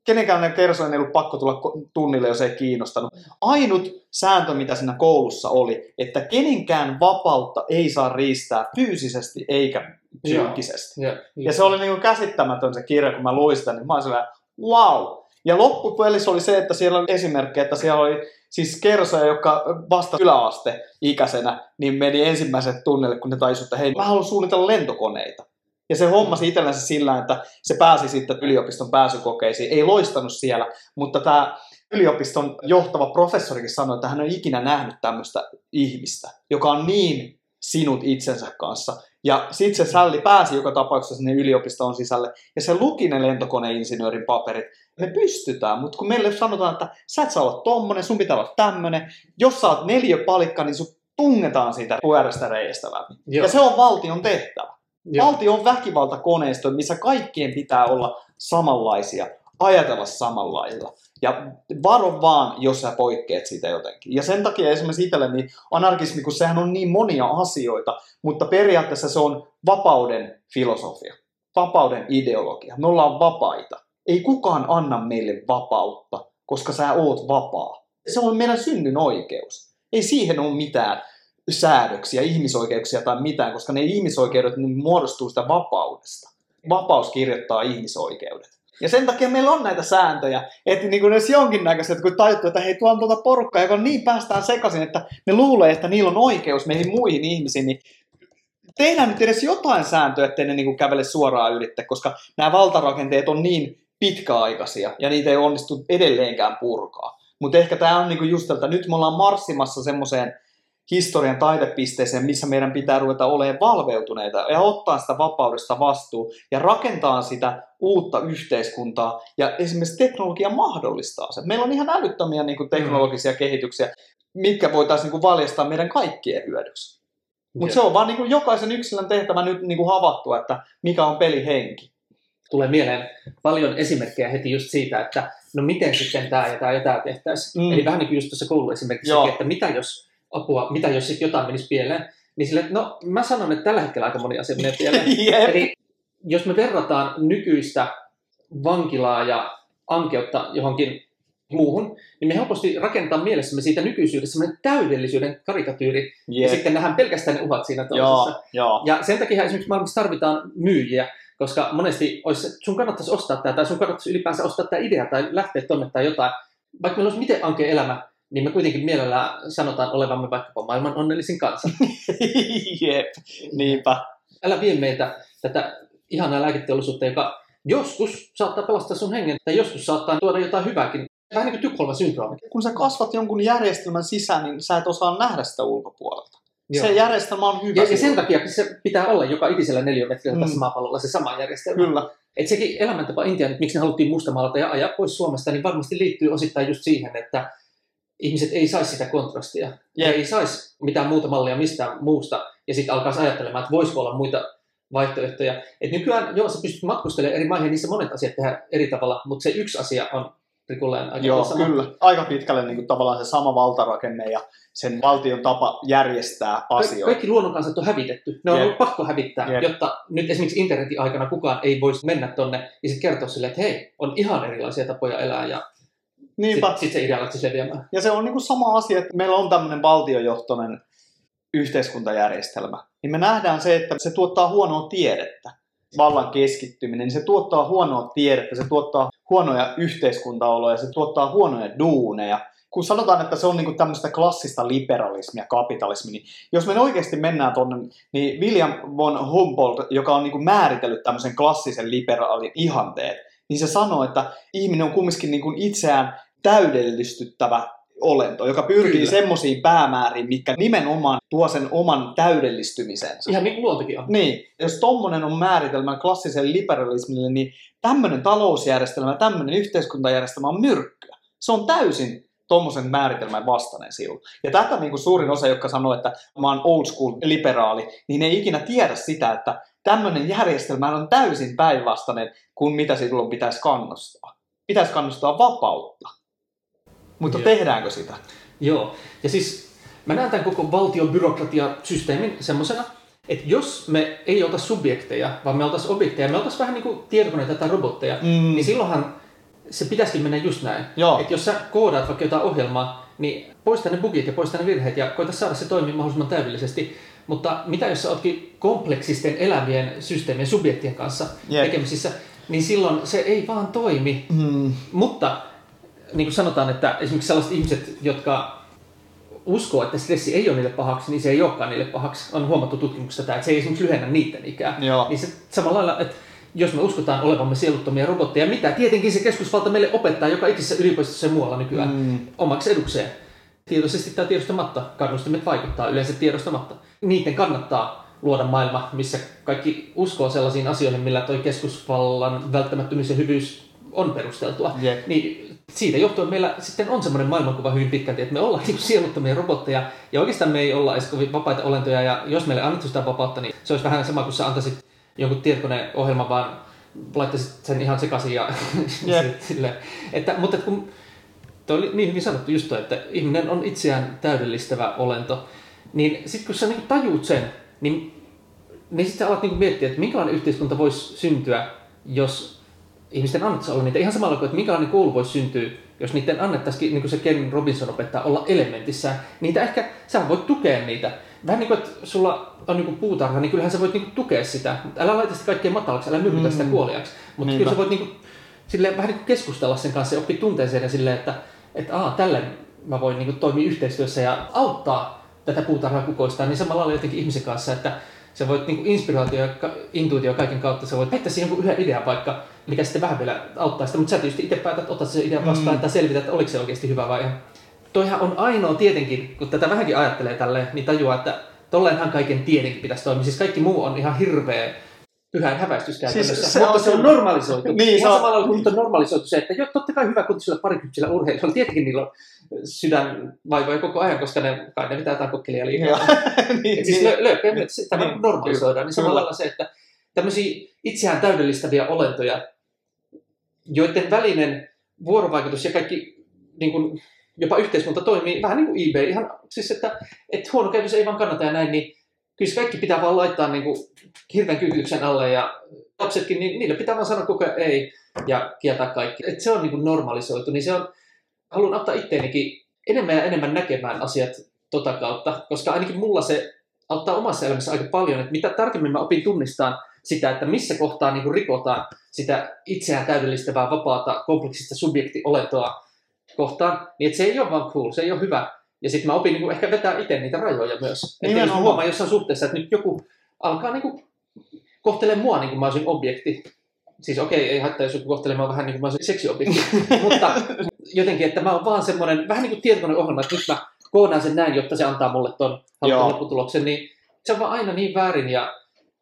B: kenenkään ne kersojen ei ollut pakko tulla tunnille, jos ei kiinnostanut. Ainut sääntö, mitä siinä koulussa oli, että kenenkään vapautta ei saa riistää fyysisesti eikä psyykkisesti.
A: Ja,
B: Ja se oli niinku käsittämätön se kirja, kun mä luin sitä, niin mä olin wow! Ja loppupelissä oli se, että siellä oli esimerkki, että siellä oli siis kersoja, jotka vasta yläaste ikäisenä, niin meni ensimmäiset tunnille, kun ne taisivat, että hei, mä haluan suunnitella lentokoneita. Ja se hommasi itsellensä sillä, että se pääsi sitten yliopiston pääsykokeisiin. Ei loistanut siellä, mutta tämä yliopiston johtava professorikin sanoi, että hän on ikinä nähnyt tämmöistä ihmistä, joka on niin sinut itsensä kanssa. Ja sitten se Sälli pääsi joka tapauksessa sinne yliopistoon sisälle, ja se luki ne lentokoneinsinöörin paperit. Me pystytään, mutta kun meille sanotaan, että sä et saa olla tommonen, sun pitää olla tämmönen. Jos sä oot palikka, niin sun tungetaan siitä pyörästä reiästä läpi.
A: Joo.
B: Ja se on valtion tehtävä.
A: Joo.
B: Valtio on väkivaltakoneisto, missä kaikkien pitää olla samanlaisia, ajatella samanlailla. Ja varo vaan, jos sä poikkeat siitä jotenkin. Ja sen takia esimerkiksi itselle niin anarkismi, kun sehän on niin monia asioita, mutta periaatteessa se on vapauden filosofia, vapauden ideologia. Me ollaan vapaita. Ei kukaan anna meille vapautta, koska sä oot vapaa. Se on meidän synnyn oikeus. Ei siihen ole mitään säädöksiä, ihmisoikeuksia tai mitään, koska ne ihmisoikeudet niin muodostuu sitä vapaudesta. Vapaus kirjoittaa ihmisoikeudet. Ja sen takia meillä on näitä sääntöjä, että niin kuin edes jonkinnäköiset, kun tajuttu, että hei, tuolla on tuota porukkaa, joka niin päästään sekaisin, että ne luulee, että niillä on oikeus meihin muihin ihmisiin, niin tehdään nyt edes jotain sääntöä, ettei ne niin kuin kävele suoraan ylitte, koska nämä valtarakenteet on niin pitkäaikaisia ja niitä ei onnistu edelleenkään purkaa. Mutta ehkä tämä on niinku just että nyt me ollaan marssimassa semmoiseen historian taidepisteeseen, missä meidän pitää ruveta olemaan valveutuneita ja ottaa sitä vapaudesta vastuu ja rakentaa sitä uutta yhteiskuntaa. Ja esimerkiksi teknologia mahdollistaa sen. Meillä on ihan älyttömiä niin kuin teknologisia mm. kehityksiä, mitkä voitaisiin niin kuin valjastaa meidän kaikkien hyödyksi. Mutta se on vaan niin kuin jokaisen yksilön tehtävä nyt niin kuin havaittua, että mikä on pelihenki.
A: Tulee mieleen paljon esimerkkejä heti just siitä, että no miten sitten tämä ja tämä ja tämä tehtäisiin. Mm. Eli vähän niin kuin just tuossa kouluesimerkissä, että mitä jos apua, mitä jos sitten jotain menisi pieleen, niin sille, no mä sanon, että tällä hetkellä aika moni asia menee pieleen.
B: yep.
A: Eli jos me verrataan nykyistä vankilaa ja ankeutta johonkin muuhun, niin me helposti rakentaa mielessämme siitä nykyisyydestä semmoinen täydellisyyden karikatyyri, yep. ja sitten nähdään pelkästään ne uhat siinä toisessa.
B: Joo, joo.
A: Ja sen takia esimerkiksi maailmassa tarvitaan myyjiä, koska monesti olisi, sun kannattaisi ostaa tämä, tai sun kannattaisi ylipäänsä ostaa tämä idea, tai lähteä tuonne tai jotain. Vaikka meillä olisi miten ankea elämä, niin me kuitenkin mielellään sanotaan olevamme vaikkapa maailman onnellisin kansa.
B: Jep, niinpä.
A: Älä vie meitä tätä ihanaa lääketeollisuutta, joka joskus saattaa pelastaa sun hengen, tai joskus saattaa tuoda jotain hyvääkin. Vähän niin kuin syndroomi.
B: Kun sä kasvat jonkun järjestelmän sisään, niin sä et osaa nähdä sitä ulkopuolelta. Joo. Se järjestelmä on hyvä.
A: Ja, ja sen takia se pitää olla joka ikisellä neliömetrillä mm. tässä maapallolla se sama järjestelmä.
B: Kyllä.
A: Et sekin elämäntapa Intian, että miksi ne haluttiin mustamaalata ja ajaa pois Suomesta, niin varmasti liittyy osittain just siihen, että ihmiset ei saisi sitä kontrastia. Yeah. Ei saisi mitään muuta mallia mistään muusta ja sitten alkaa ajattelemaan, että voisiko olla muita vaihtoehtoja. Et nykyään, joo, sä pystyt matkustelemaan eri maihin, niissä monet asiat tehdään eri tavalla, mutta se yksi asia on prikulleen aika
B: Joo,
A: sama.
B: kyllä. Aika pitkälle niin kuin, tavallaan se sama valtarakenne ja sen valtion tapa järjestää asioita.
A: Kaikki luonnonkansat on hävitetty. Ne on
B: Jep.
A: ollut pakko hävittää,
B: Jep.
A: jotta nyt esimerkiksi internetin aikana kukaan ei voisi mennä tonne ja sitten kertoa sille, että hei, on ihan erilaisia tapoja elää ja
B: Niinpä.
A: sitten sit se idea lähtisi leviämään.
B: Ja se on niin kuin sama asia, että meillä on tämmöinen valtiojohtoinen yhteiskuntajärjestelmä. Niin me nähdään se, että se tuottaa huonoa tiedettä. Vallan keskittyminen, niin se tuottaa huonoa tiedettä, se tuottaa huonoja yhteiskuntaoloja, se tuottaa huonoja duuneja. Kun sanotaan, että se on niin tämmöistä klassista liberalismia, kapitalismia, niin jos me oikeasti mennään tuonne, niin William von Humboldt, joka on niin määritellyt tämmöisen klassisen liberaalin ihanteet, niin se sanoo, että ihminen on kumminkin niin itseään täydellistyttävä olento, joka pyrkii semmoisiin päämääriin, mitkä nimenomaan tuo sen oman täydellistymisensä.
A: Ihan niin kuin luontokin on.
B: Niin, jos tommonen on määritelmä klassiselle liberalismille, niin tämmöinen talousjärjestelmä, tämmöinen yhteiskuntajärjestelmä on myrkkyä. Se on täysin tuommoisen määritelmän vastainen silloin. Ja tätä niin kuin suurin osa, jotka sanoo, että mä oon old school liberaali, niin ei ikinä tiedä sitä, että tämmöinen järjestelmä on täysin päinvastainen kuin mitä silloin pitäisi kannustaa. Pitäisi kannustaa vapautta. Mutta
A: Joo.
B: tehdäänkö sitä?
A: Joo, ja siis mä näen tämän koko valtion byrokratiasysteemin semmoisena, että jos me ei olta subjekteja, vaan me oltaisiin objekteja, me oltaisiin vähän niin kuin tietokoneita tai robotteja,
B: Mm.
A: niin silloinhan se pitäisikin mennä just näin. Että jos sä koodaat vaikka jotain ohjelmaa, niin poista ne bugit ja poista ne virheet ja koita saada se toimia mahdollisimman täydellisesti. Mutta mitä jos sä ootkin kompleksisten elävien systeemien subjektien kanssa
B: Jep.
A: tekemisissä, niin silloin se ei vaan toimi.
B: Mm.
A: Mutta niin kuin sanotaan, että esimerkiksi sellaiset ihmiset, jotka uskoo, että stressi ei ole niille pahaksi, niin se ei olekaan niille pahaksi. On huomattu tutkimuksesta tämä, että se ei esimerkiksi lyhennä niiden ikää.
B: Joo.
A: Niin se samalla lailla, että jos me uskotaan olevamme sieluttomia robotteja, mitä tietenkin se keskusvalta meille opettaa joka ikisessä yliopistossa ja muualla nykyään
B: Mm.
A: omaksi edukseen. Tietoisesti tai tiedostamatta kannustimet vaikuttaa yleensä tiedostamatta. Niiden kannattaa luoda maailma, missä kaikki uskoo sellaisiin asioihin, millä toi keskusvallan välttämättömyys ja hyvyys on perusteltua.
B: Jep.
A: Niin siitä johtuen meillä sitten on semmoinen maailmankuva hyvin pitkälti, että me ollaan niin sieluttomia robotteja ja oikeastaan me ei olla edes kovin vapaita olentoja ja jos meille annettu sitä vapautta, niin se olisi vähän sama kuin sä antaisit jonkun tietokoneohjelman vaan laittaisit sen ihan sekaisin ja
B: Jep.
A: sille, että, mutta kun Toi oli niin hyvin sanottu just toi, että ihminen on itseään täydellistävä olento. Niin sitten kun sä niin tajuut sen, niin, niin sitten sä alat niin miettiä, että minkälainen yhteiskunta voisi syntyä, jos ihmisten annettaisiin olla niitä. Ihan samalla kuin, että minkälainen koulu voisi syntyä, jos niiden annettaisiin, niin kuin se Ken Robinson opettaa, olla elementissään. Niitä ehkä, sä voit tukea niitä. Vähän niin kuin, että sulla on niin puutarha, niin kyllähän sä voit niin tukea sitä. Mutta älä laita sitä kaikkea matalaksi, älä myrkytä sitä
B: Mm.
A: kuoliaksi. Mutta
B: Niinpä.
A: kyllä sä voit niin kuin, silleen, vähän niin kuin keskustella sen kanssa ja oppia tunteeseen ja silleen, että että aa, tällä mä voin niin kuin, toimia yhteistyössä ja auttaa tätä puutarhaa kukoistaa, niin samalla lailla jotenkin ihmisen kanssa, että sä voit niin kuin inspiraatio ja ka- intuitio kaiken kautta, sä voit heittää siihen jonkun yhden idean vaikka, mikä sitten vähän vielä auttaa sitä, mutta sä tietysti itse päätät ottaa sen idean vastaan,
B: Mm.
A: tai selvitä, että oliko se oikeasti hyvä vai ei. Toihan on ainoa tietenkin, kun tätä vähänkin ajattelee tälleen, niin tajuaa, että tolleenhan kaiken tietenkin pitäisi toimia. Siis kaikki muu on ihan hirveä pyhän häväistys käytännössä.
B: Siis se
A: mutta
B: on
A: se on normalisoitu.
B: Niin, se
A: Ihan
B: on-
A: samalla kuin nyt on normalisoitu se, että jo, totta kai hyvä kuntisilla parikymppisillä urheilijoilla, tietenkin niillä on sydänvaivoja koko ajan, koska ne, kai ne pitää jotain kokkelia liikaa.
B: Niin,
A: siis
B: niin.
A: lö- löypää, niin, sitä
B: Niin,
A: niin, normalisoidaan. Niin samalla lailla se, että tämmöisiä itseään täydellistäviä olentoja, joiden välinen vuorovaikutus ja kaikki niin kuin, jopa yhteiskunta toimii vähän niin kuin eBay. Ihan, siis että, että huono käytös ei vaan kannata ja näin, niin kyllä se kaikki pitää vaan laittaa niin kuin, hirveän kykyksen alle ja lapsetkin, niin niille pitää vaan sanoa koko ajan ei ja kieltää kaikki. Et se on niin kuin normalisoitu, niin se on, haluan ottaa itteenikin enemmän ja enemmän näkemään asiat tota kautta, koska ainakin mulla se auttaa omassa elämässä aika paljon, että mitä tarkemmin mä opin tunnistaa sitä, että missä kohtaa niin kuin rikotaan sitä itseään täydellistävää, vapaata, kompleksista subjektiolentoa kohtaan, niin että se ei ole vaan cool, se ei ole hyvä. Ja sitten mä opin niin kuin ehkä vetää itse niitä rajoja myös. Että jos huomaan jossain suhteessa, että nyt joku alkaa niin kuin kohtelee mua niin kuin mä olisin objekti. Siis okei, ei haittaa, jos joku kohtelee mua vähän niin kuin mä olisin seksiobjekti, mutta jotenkin, että mä oon vaan semmoinen, vähän niin kuin tietokoneohjelma, että nyt mä koodaan sen näin, jotta se antaa mulle ton
B: Joo.
A: lopputuloksen, niin se on vaan aina niin väärin ja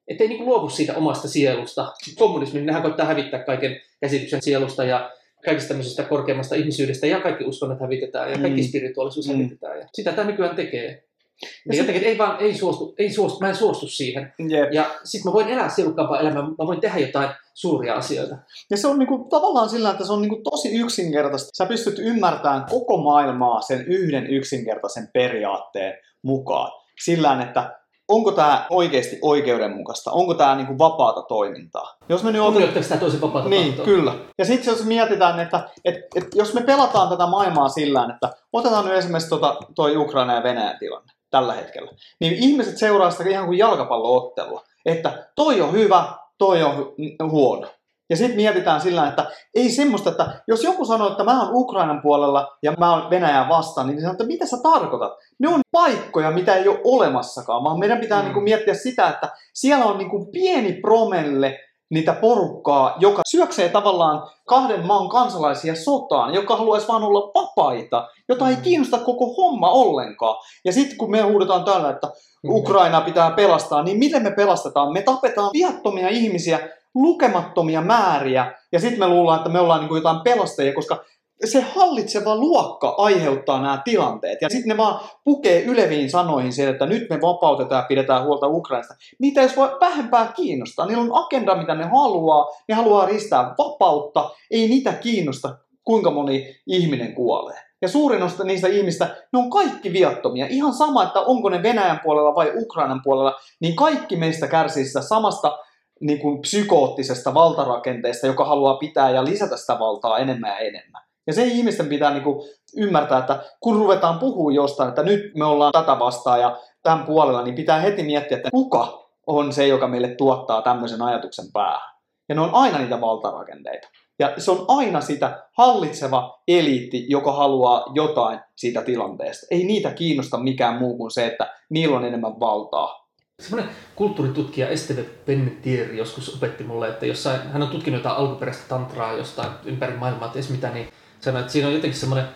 A: ettei niin luovu siitä omasta sielusta. Kommunismi, nehän koittaa hävittää kaiken käsityksen sielusta ja kaikista tämmöisestä korkeammasta ihmisyydestä ja kaikki uskonnot hävitetään ja kaikki
B: Mm.
A: spirituaalisuus
B: Mm.
A: hävitetään. Ja sitä tämä nykyään tekee.
B: Ja
A: Niin jotenkin, ei vaan, ei suostu, ei suostu, mä en suostu siihen.
B: Jep.
A: Ja sitten mä voin elää sielukkaampaa elämää, mä voin tehdä jotain suuria asioita.
B: Ja se on niinku, tavallaan sillä, että se on niinku tosi yksinkertaista. Sä pystyt ymmärtämään koko maailmaa sen yhden yksinkertaisen periaatteen mukaan. Sillä että onko tämä oikeasti oikeudenmukaista, onko tämä niinku vapaata toimintaa. Jos me nyt otetaan...
A: Sitä toisen vapaata
B: Niin,
A: tahtoa?
B: kyllä. Ja sitten jos mietitään, että et, et, jos me pelataan tätä maailmaa sillä että otetaan nyt esimerkiksi tota, toi Ukraina ja Venäjän tilanne tällä hetkellä, niin ihmiset seuraa sitä ihan kuin jalkapalloottelua, että toi on hyvä, toi on hu- huono. Ja sitten mietitään sillä että ei semmoista, että jos joku sanoo, että mä oon Ukrainan puolella ja mä oon Venäjän vastaan, niin sanoo, että mitä sä tarkoitat? Ne on paikkoja, mitä ei ole olemassakaan, vaan meidän pitää
A: Mm.
B: niinku miettiä sitä, että siellä on niinku pieni promelle niitä porukkaa, joka syöksee tavallaan kahden maan kansalaisia sotaan, joka haluaisi vaan olla vapaita, jota ei
A: Mm.
B: kiinnosta koko homma ollenkaan. Ja sitten kun me huudetaan tällä, että
A: Mm.
B: Ukraina pitää pelastaa, niin miten me pelastetaan? Me tapetaan viattomia ihmisiä lukemattomia määriä, ja sitten me luullaan, että me ollaan niin kuin jotain pelastajia, koska se hallitseva luokka aiheuttaa nämä tilanteet. Ja sitten ne vaan pukee yleviin sanoihin sen, että nyt me vapautetaan ja pidetään huolta Ukrainasta. Niitä ei voi vähempää kiinnostaa. Niillä on agenda, mitä ne haluaa. Ne haluaa ristää vapautta. Ei niitä kiinnosta, kuinka moni ihminen kuolee. Ja suurin osa niistä ihmistä, ne on kaikki viattomia. Ihan sama, että onko ne Venäjän puolella vai Ukrainan puolella, niin kaikki meistä kärsii sitä samasta niin kuin psykoottisesta valtarakenteesta, joka haluaa pitää ja lisätä sitä valtaa enemmän ja enemmän. Ja se ihmisten pitää niin kuin ymmärtää, että kun ruvetaan puhua jostain, että nyt me ollaan tätä vastaan ja tämän puolella, niin pitää heti miettiä, että kuka on se, joka meille tuottaa tämmöisen ajatuksen päähän. Ja ne on aina niitä valtarakenteita. Ja se on aina sitä hallitseva eliitti, joka haluaa jotain siitä tilanteesta. Ei niitä kiinnosta mikään muu kuin se, että niillä on enemmän valtaa.
A: Semmoinen kulttuuritutkija Esteve Pennetieri joskus opetti mulle, että jossain, hän on tutkinut jotain alkuperäistä tantraa jostain ympäri maailmaa, ties mitä, niin sanoi, että siinä on jotenkin semmoinen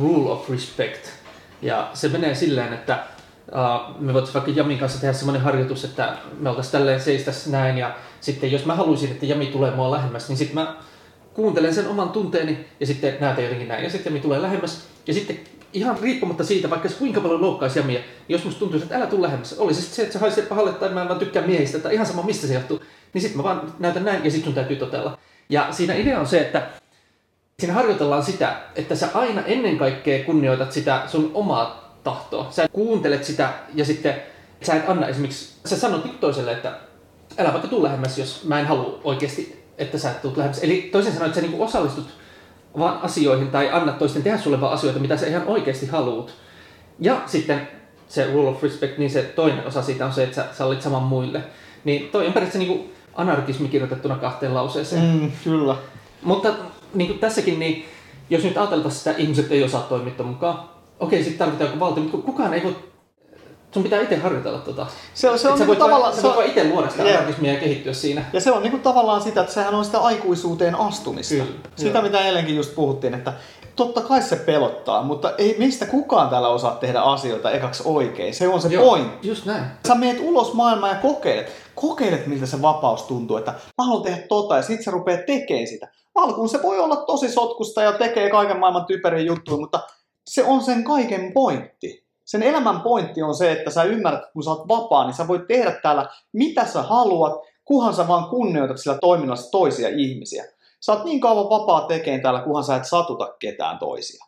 A: rule of respect. Ja se menee silleen, että uh, me voitaisiin vaikka Jamin kanssa tehdä semmoinen harjoitus, että me oltaisiin tälleen seistäisi näin, ja sitten jos mä haluaisin, että Jami tulee mua lähemmäs, niin sitten mä kuuntelen sen oman tunteeni ja sitten näytän jotenkin näin. Ja sitten Jami tulee lähemmäs, ja sitten ihan riippumatta siitä, vaikka se kuinka paljon loukkaisi Jamia, niin jos musta tuntuu, että älä tule lähemmäs, oli se se, että se haisee pahalle tai mä en vaan tykkää miehistä tai ihan sama mistä se johtuu, niin sitten mä vaan näytän näin ja sitten sun täytyy totella. Ja siinä idea on se, että siinä harjoitellaan sitä, että sä aina ennen kaikkea kunnioitat sitä sun omaa tahtoa. Sä kuuntelet sitä ja sitten sä et anna esimerkiksi, sä sanot toiselle, että älä vaikka tuu lähemmäs, jos mä en halua oikeasti, että sä et tuu lähemmäs. Eli toisin sanoen, että sä niinku osallistut vaan asioihin tai annat toisten tehdä sulle vaan asioita, mitä sä ihan oikeasti haluat. Ja sitten se rule of respect, niin se toinen osa siitä on se, että sä sallit saman muille. Niin toi on periaatteessa niin anarkismi kirjoitettuna kahteen lauseeseen.
B: Mm, kyllä.
A: Mutta niin kuin tässäkin, niin jos nyt ajateltaisiin että ihmiset ei osaa toimia mukaan, okei, sitten tarvitaan joku valtio, mutta kukaan ei voi sun pitää itse harjoitella tota.
B: Se, se on niinku tavallaan...
A: sä
B: se
A: voit
B: on-
A: vaan itse luoda sitä anarkismia ja kehittyä siinä.
B: Ja se on niinku tavallaan sitä, että sehän on sitä aikuisuuteen astumista.
A: Kyllä,
B: Sitä,
A: joo.
B: mitä eilenkin just puhuttiin, että totta kai se pelottaa, mutta ei meistä kukaan täällä osaa tehdä asioita ekaksi oikein. Se on se
A: Joo,
B: pointti.
A: Just näin.
B: Sä meet ulos maailmaan ja kokeilet. Kokeilet, miltä se vapaus tuntuu, että mä haluan tehdä tota ja sit sä rupeat tekemään sitä. Alkuun se voi olla tosi sotkusta ja tekee kaiken maailman typeriä juttuja, mutta se on sen kaiken pointti. Sen elämän pointti on se, että sä ymmärrät, että kun sä oot vapaa, niin sä voit tehdä täällä mitä sä haluat, kunhan sä vaan kunnioitat sillä toiminnassa toisia ihmisiä. Sä oot niin kauan vapaa tekemään täällä, kunhan sä et satuta ketään toisia.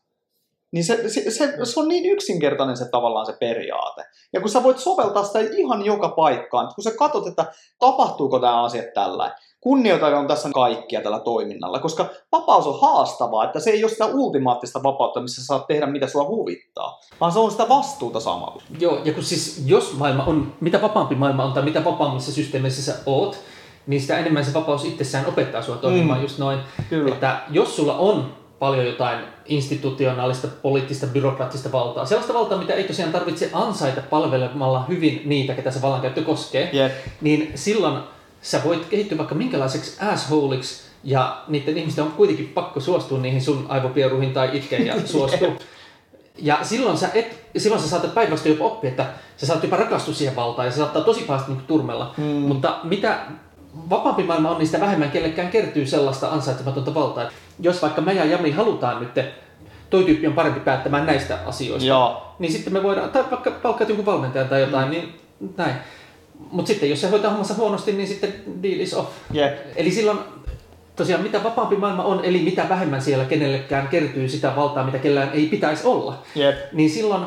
B: Niin se, se, se, se on niin yksinkertainen se tavallaan se periaate. Ja kun sä voit soveltaa sitä ihan joka paikkaan, kun sä katsot, että tapahtuuko tämä asia tällä, kunnioitan on tässä kaikkia tällä toiminnalla, koska vapaus on haastavaa, että se ei ole sitä ultimaattista vapautta, missä sä saat tehdä mitä sua huvittaa, vaan se on sitä vastuuta samalla.
A: Joo, ja kun siis jos maailma on, mitä vapaampi maailma on tai mitä vapaammissa systeemeissä sä oot, niin sitä enemmän se vapaus itsessään opettaa sua toimimaan
B: Mm.
A: just noin.
B: Kyllä.
A: Että jos sulla on paljon jotain institutionaalista, poliittista, byrokraattista valtaa, sellaista valtaa, mitä ei tosiaan tarvitse ansaita palvelemalla hyvin niitä, ketä se vallankäyttö koskee,
B: Jep.
A: niin silloin sä voit kehittyä vaikka minkälaiseksi assholeiksi, ja niiden ihmisten on kuitenkin pakko suostua niihin sun aivopieruihin tai itkeä ja suostua. Ja silloin sä, et, silloin sä saatat päinvastoin jopa oppia, että sä saat jopa rakastua siihen valtaan ja se saattaa tosi pahasti niin turmella.
B: Mm.
A: Mutta mitä vapaampi maailma on, niin sitä vähemmän kellekään kertyy sellaista ansaitsematonta valtaa. Jos vaikka me ja Jami halutaan nyt, toi tyyppi on parempi päättämään näistä asioista,
B: Joo.
A: niin sitten me voidaan, tai vaikka palkkaat jonkun valmentajan tai jotain, niin näin. Mutta sitten jos se hoitaa hommansa huonosti, niin sitten deal is off.
B: Jep.
A: Eli silloin tosiaan mitä vapaampi maailma on, eli mitä vähemmän siellä kenellekään kertyy sitä valtaa, mitä kellään ei pitäisi olla,
B: Jep.
A: niin silloin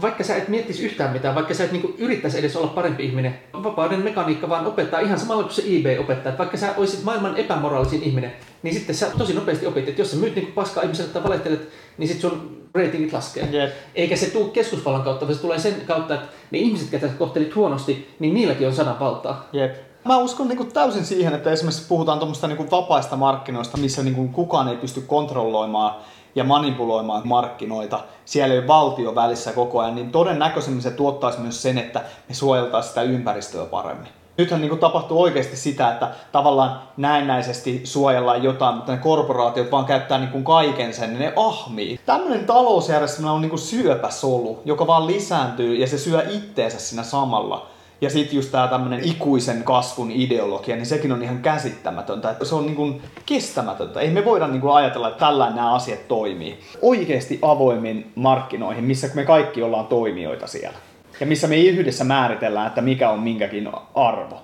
A: vaikka sä et miettisi yhtään mitään, vaikka sä et niinku yrittäisi edes olla parempi ihminen, vapauden mekaniikka vaan opettaa ihan samalla kuin se eBay opettaa. Että vaikka sä olisit maailman epämoraalisin ihminen, niin sitten sä tosi nopeasti opit, että jos sä myyt niinku paskaa ihmiselle tai valehtelet, niin sit sun ratingit laskee.
B: Jep.
A: Eikä se tule keskusvallan kautta, vaan se tulee sen kautta, että ne ihmiset, ketä kohtelit huonosti, niin niilläkin on sananvaltaa.
B: Jep. Mä uskon niin kuin täysin siihen, että esimerkiksi puhutaan tuommoista niin kuin vapaista markkinoista, missä niin kuin kukaan ei pysty kontrolloimaan ja manipuloimaan markkinoita. Siellä ei ole valtio välissä koko ajan, niin todennäköisemmin se tuottaisi myös sen, että me suojeltaisiin sitä ympäristöä paremmin. Nythän niin kuin tapahtuu oikeasti sitä, että tavallaan näennäisesti suojellaan jotain, mutta ne korporaatiot vaan käyttää niin kuin kaiken sen, niin ne ahmii. Tämmöinen talousjärjestelmä on niin kuin syöpäsolu, joka vaan lisääntyy ja se syö itteensä siinä samalla. Ja sitten just tämä tämmöinen ikuisen kasvun ideologia, niin sekin on ihan käsittämätöntä. Se on niin kuin kestämätöntä. Ei me voida niin kuin ajatella, että tällä nämä asiat toimii. Oikeasti avoimin markkinoihin, missä me kaikki ollaan toimijoita siellä. Ja missä me yhdessä määritellään, että mikä on minkäkin arvo.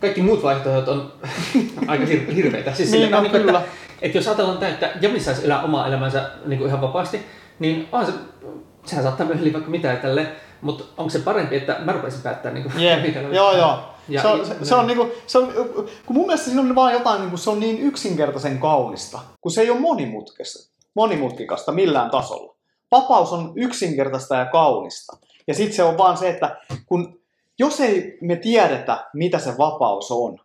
A: Kaikki muut vaihtoehdot on aika hir- hirveitä. Siis
B: Niin on,
A: tavalla,
B: kyllä.
A: Että, että jos ajatellaan tämä, että Jami saisi elää omaa elämänsä niin kuin ihan vapaasti, niin on se, sehän saattaa myöhemmin vaikka mitä ja tälleen, mutta onko se parempi, että mä rupesin päättää niin kuin,
B: Jep,
A: mitä-
B: joo joo.
A: Ja-
B: se, on, se, se on niinku, se on, kun mun mielestä siinä on vaan jotain, niinku, se on niin yksinkertaisen kaunista, kun se ei ole monimutkaista, monimutkikasta millään tasolla. Vapaus on yksinkertaista ja kaunista. Ja sitten se on vaan se, että kun, jos ei me tiedetä, mitä se vapaus on,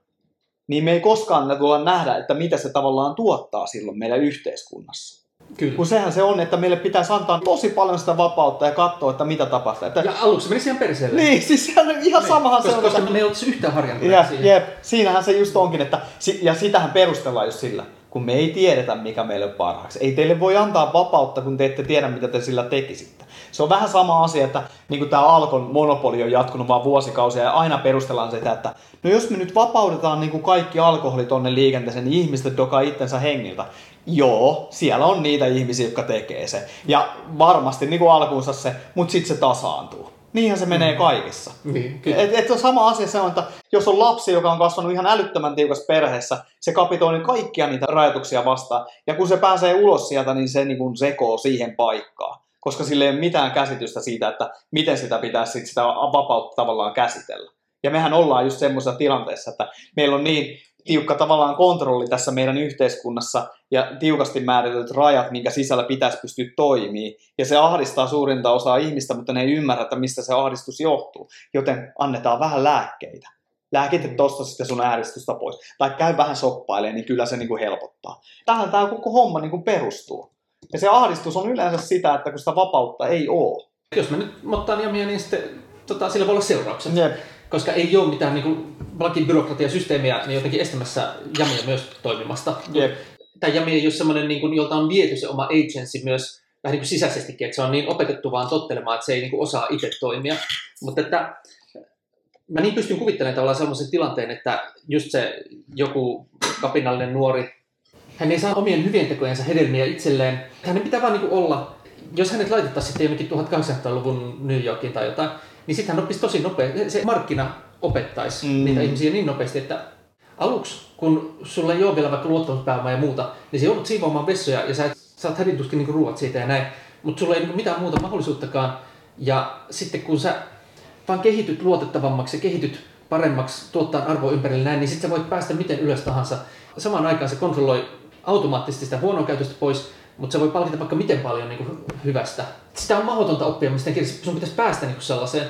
B: niin me ei koskaan tulla nähdä, että mitä se tavallaan tuottaa silloin meidän yhteiskunnassa.
A: Kyllä.
B: Kun sehän se on, että meille pitäisi antaa tosi paljon sitä vapautta ja katsoa, että mitä tapahtuu. Että,
A: Ja aluksi menisi ihan perseelle.
B: niin, siis sehän on ihan samahan se on.
A: koska
B: että-
A: me ei oltaisi yhtään harjanneet
B: Jep,
A: siihen.
B: jep, siinähän se just onkin, että, ja sitähän perustellaan just sillä, kun me ei tiedetä, mikä meille on parhaaksi. Ei teille voi antaa vapautta, kun te ette tiedä, mitä te sillä tekisitte. Se on vähän sama asia, että niin kuin tämä Alkon monopoli on jatkunut vaan vuosikausia ja aina perustellaan sitä, että no jos me nyt vapautetaan niin kuin kaikki alkoholi tonne liikenteeseen, niin ihmiset dokaa itsensä hengiltä. Joo, siellä on niitä ihmisiä, jotka tekee se. Ja varmasti niin kuin alkuunsa se, mutta sitten se tasaantuu. Niinhän se menee kaikessa.
A: Niin, kyllä.
B: Et, et on sama asia se on, että jos on lapsi, joka on kasvanut ihan älyttömän tiukassa perheessä, se kapitoi kaikkia niitä rajoituksia vastaan. Ja kun se pääsee ulos sieltä, niin se niin sekoo siihen paikkaan. Koska sillä ei ole mitään käsitystä siitä, että miten sitä pitäisi sit sitä vapautta tavallaan käsitellä. Ja mehän ollaan just semmoisessa tilanteessa, että meillä on niin tiukka tavallaan kontrolli tässä meidän yhteiskunnassa ja tiukasti määritetyt rajat, minkä sisällä pitäisi pystyä toimimaan. Ja se ahdistaa suurinta osaa ihmistä, mutta ne ei ymmärrä, että mistä se ahdistus johtuu. Joten annetaan vähän lääkkeitä. Lääkitse tosta sitten sun ääristystä pois. Tai käy vähän soppailemaan, niin kyllä se niinku helpottaa. Tähän tämä koko homma niinku perustuu. Ja se ahdistus on yleensä sitä, että kun sitä vapautta ei ole.
A: Jos me nyt mottaan jamia, niin sitten tota, sillä voi olla seuraukset.
B: Jep.
A: Koska ei ole mitään niin lakibyrokratiasysteemiä niin jotenkin estämässä jamia myös toimimasta.
B: Jep.
A: Tämä jami ei ole sellainen, niin kuin, jolta on viety se oma agency myös vähän niin kuin sisäisestikin, että se on niin opetettu vaan tottelemaan, että se ei niin kuin osaa itse toimia. Mutta että mä niin pystyn kuvittelemaan tavallaan sellaisen tilanteen, että just se joku kapinallinen nuori, hän ei saa omien hyvien tekojensa hedelmiä itselleen. Hänen pitää vaan niin olla, jos hänet laitettaisiin sitten jonnekin 1800-luvun New Yorkiin tai jotain, niin sitten hän oppisi tosi nopeasti. Se markkina opettaisi
B: Mm.
A: niitä ihmisiä niin nopeasti, että aluksi, kun sulla ei ole vielä vaikka luottamuspääomaa ja muuta, niin sä joudut siivoamaan vessoja ja sä et, saat hädintuskin niin ruuat siitä ja näin. Mutta sulla ei niin mitään muuta mahdollisuuttakaan. Ja sitten kun sä vaan kehityt luotettavammaksi ja kehityt paremmaksi tuottaa arvoa ympärille näin, niin sitten sä voit päästä miten ylös tahansa. Samaan aikaan se kontrolloi automaattisesti sitä huonoa käytöstä pois, mutta se voi palkita vaikka miten paljon niin kuin hyvästä. Sitä on mahdotonta oppia mistä kielessä. Sun pitäisi päästä niin kuin sellaiseen.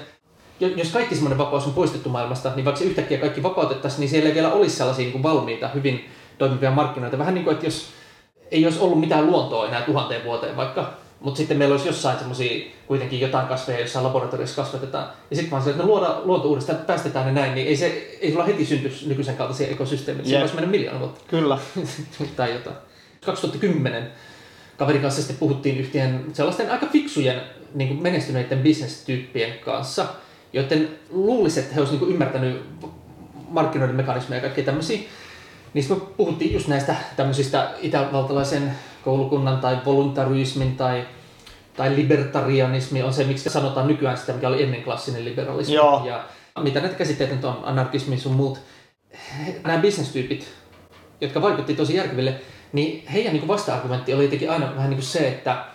A: Jo- Jos kaikki semmoinen vapaus on poistettu maailmasta, niin vaikka se yhtäkkiä kaikki vapautettaisiin, niin siellä ei vielä olisi sellaisia niin kuin valmiita, hyvin toimivia markkinoita. Vähän niin kuin, että jos ei olisi ollut mitään luontoa enää tuhanteen vuoteen vaikka, mutta sitten meillä olisi jossain semmoisia kuitenkin jotain kasveja, jossain laboratoriossa kasvatetaan. Ja sitten vaan se, että me luodaan luonto uudestaan, päästetään ne näin, niin ei, se, ei sulla heti syntyisi nykyisen kaltaisia ekosysteemejä. Se voisi mennä miljoona vuotta
B: Kyllä.
A: tai jotain. 2010 kaverin kanssa sitten puhuttiin yhtien sellaisten aika fiksujen niin kuin menestyneiden bisnestyyppien kanssa, joiden luulisi, että he olisivat niin ymmärtänyt markkinoiden mekanismeja ja kaikkea tämmöisiä. Sitten me puhuttiin just näistä tämmöisistä itävaltalaisen koulukunnan tai voluntaryismin tai, tai libertarianismi on se, miksi sanotaan nykyään sitä, mikä oli ennen klassinen liberalismi.
B: Joo.
A: Ja mitä näitä käsitteitä nyt on, anarkismi sun muut. Nämä bisnestyypit, jotka vaikutti tosi järkeville, niin heidän niin vasta-argumentti oli jotenkin aina vähän niin kuin se, että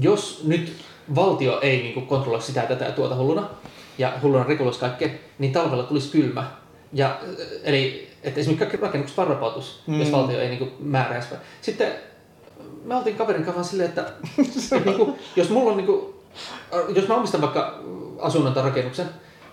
A: jos nyt valtio ei niin kuin kontrolloi sitä tätä ja tuota hulluna, ja hulluna reguloisi kaikkea, niin talvella tulisi kylmä. Ja, eli että esimerkiksi kaikki rakennukset vaan rapautus, mm. jos valtio ei niin määräisi. Sitten me oltiin kaverin kanssa vaan silleen, että, että niin kuin, jos mulla on niin kuin, jos mä omistan vaikka asunnon tai rakennuksen,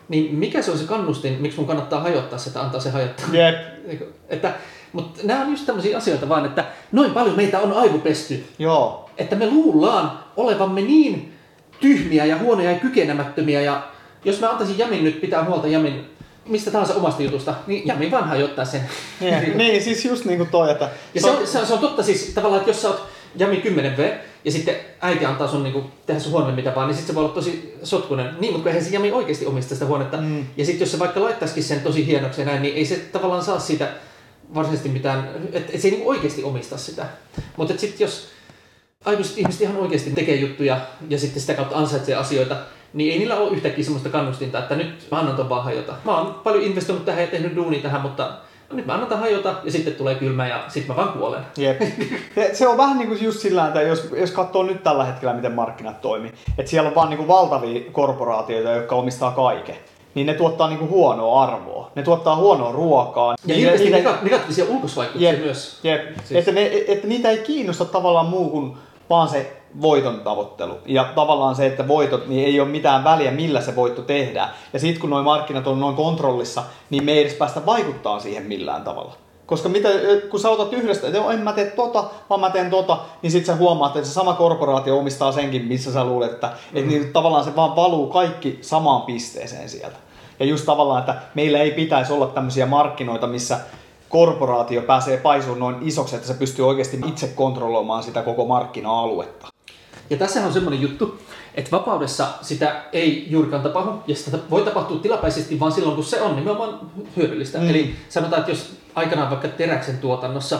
A: niin mikä se on se kannustin, miksi mun kannattaa hajottaa sitä, antaa se hajottaa?
B: Jep.
A: Niinku, Että, mutta nämä on just tämmöisiä asioita vaan, että noin paljon meitä on aivopesty,
B: Joo.
A: että me luullaan olevamme niin tyhmiä ja huonoja ja kykenemättömiä ja jos mä antaisin Jamin nyt pitää huolta Jamin mistä tahansa omasta jutusta, niin Jami vaan hajottaa sen.
B: Niin, niin, siis just niin kuin toi, että...
A: Ja se on, se, on, se on totta siis tavallaan, että jos sä oot Jami 10V ja sitten äiti antaa sun niinku, tehdä sun huoneen mitä vaan, niin sitten se voi olla tosi sotkunen. Niin, mutta eihän se Jami oikeasti omista sitä huonetta.
B: Mm.
A: Ja sitten jos se vaikka laittaisikin sen tosi hienoksi ja näin, niin ei se tavallaan saa siitä varsinaisesti mitään, että et se ei niinku oikeasti omista sitä. Mutta sitten jos aikuiset ihmiset ihan oikeasti tekee juttuja ja sitten sitä kautta ansaitsee asioita, niin ei niillä ole yhtäkkiä semmoista kannustinta, että nyt mä annan ton vaan hajota. Mä oon paljon investoinut tähän ja tehnyt duunia tähän, mutta nyt mä annan hajota ja sitten tulee kylmä ja sitten mä vaan kuolen.
B: Jep. Se on vähän niin kuin just sillä että jos, jos katsoo nyt tällä hetkellä, miten markkinat toimii, että siellä on vaan niin kuin valtavia korporaatioita, jotka omistaa kaiken. niin ne tuottaa niinku huonoa arvoa. Ne tuottaa huonoa ruokaa.
A: Ja
B: Niitä-
A: hirveästi
B: niitä-
A: nega- negatiivisia ulkoisvaikutuksia
B: Jep,
A: myös.
B: Jep.
A: Siis.
B: Että, ne, että niitä ei kiinnosta tavallaan muu kuin vaan se voiton tavoittelu. Ja tavallaan se, että voitot, niin ei ole mitään väliä, millä se voitto tehdään. Ja sitten kun nuo markkinat on noin kontrollissa, niin me ei edes päästä vaikuttaa siihen millään tavalla. Koska mitä, kun sä otat yhdestä, että en mä tee tota, vaan mä teen tota, niin sit sä huomaat, että se sama korporaatio omistaa senkin, missä sä luulet, että, mm. että niin tavallaan se vaan valuu kaikki samaan pisteeseen sieltä. Ja just tavallaan, että meillä ei pitäisi olla tämmöisiä markkinoita, missä korporaatio pääsee paisuun noin isoksi, että se pystyy oikeasti itse kontrolloimaan sitä koko markkina-aluetta.
A: Ja tässä on semmoinen juttu, että vapaudessa sitä ei juurikaan tapahdu, ja sitä voi tapahtua tilapäisesti vaan silloin, kun se on nimenomaan hyödyllistä. Mm. Eli sanotaan, että jos aikanaan vaikka teräksen tuotannossa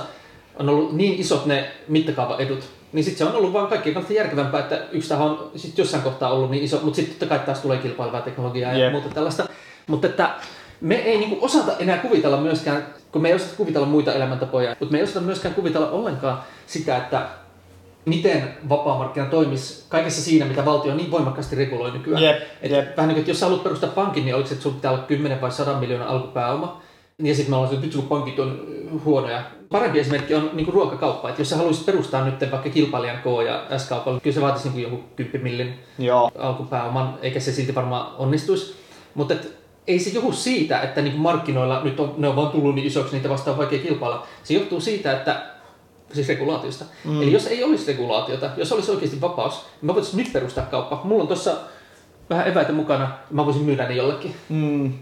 A: on ollut niin isot ne mittakaavaedut, niin sitten se on ollut vaan kaikkien kannalta järkevämpää, että yksi taho on sit jossain kohtaa ollut niin iso, mutta sitten totta kai taas tulee kilpailevaa teknologiaa ja
B: Jep.
A: muuta tällaista. Mutta että me ei niinku osata enää kuvitella myöskään, kun me ei osata kuvitella muita elämäntapoja, mutta me ei osata myöskään kuvitella ollenkaan sitä, että miten vapaa markkina toimisi kaikessa siinä, mitä valtio niin voimakkaasti reguloi nykyään.
B: Jep,
A: Et
B: jep.
A: Vähän niin kuin, että jos sä haluat perustaa pankin, niin oliko se, että sulla pitää olla 10 vai 100 miljoonaa alkupääoma. Ja sitten me ollaan että nyt pankit on huonoja. Parempi esimerkki on niin kuin ruokakauppa. Että jos sä haluaisit perustaa nyt vaikka kilpailijan K ja S-kaupalla, kyllä se vaatisi niin joku 10 millin
B: Joo.
A: alkupääoman, eikä se silti varmaan onnistuisi. Mutta et, ei se johdu siitä, että niin markkinoilla nyt on, ne on vaan tullut niin isoksi, niitä vastaan on vaikea kilpailla. Se johtuu siitä, että siis regulaatiosta. Mm. Eli jos ei olisi regulaatiota, jos olisi oikeasti vapaus, niin mä voisin nyt perustaa kauppa. Mulla on tuossa vähän eväitä mukana, mä voisin myydä ne jollekin.
B: Mm.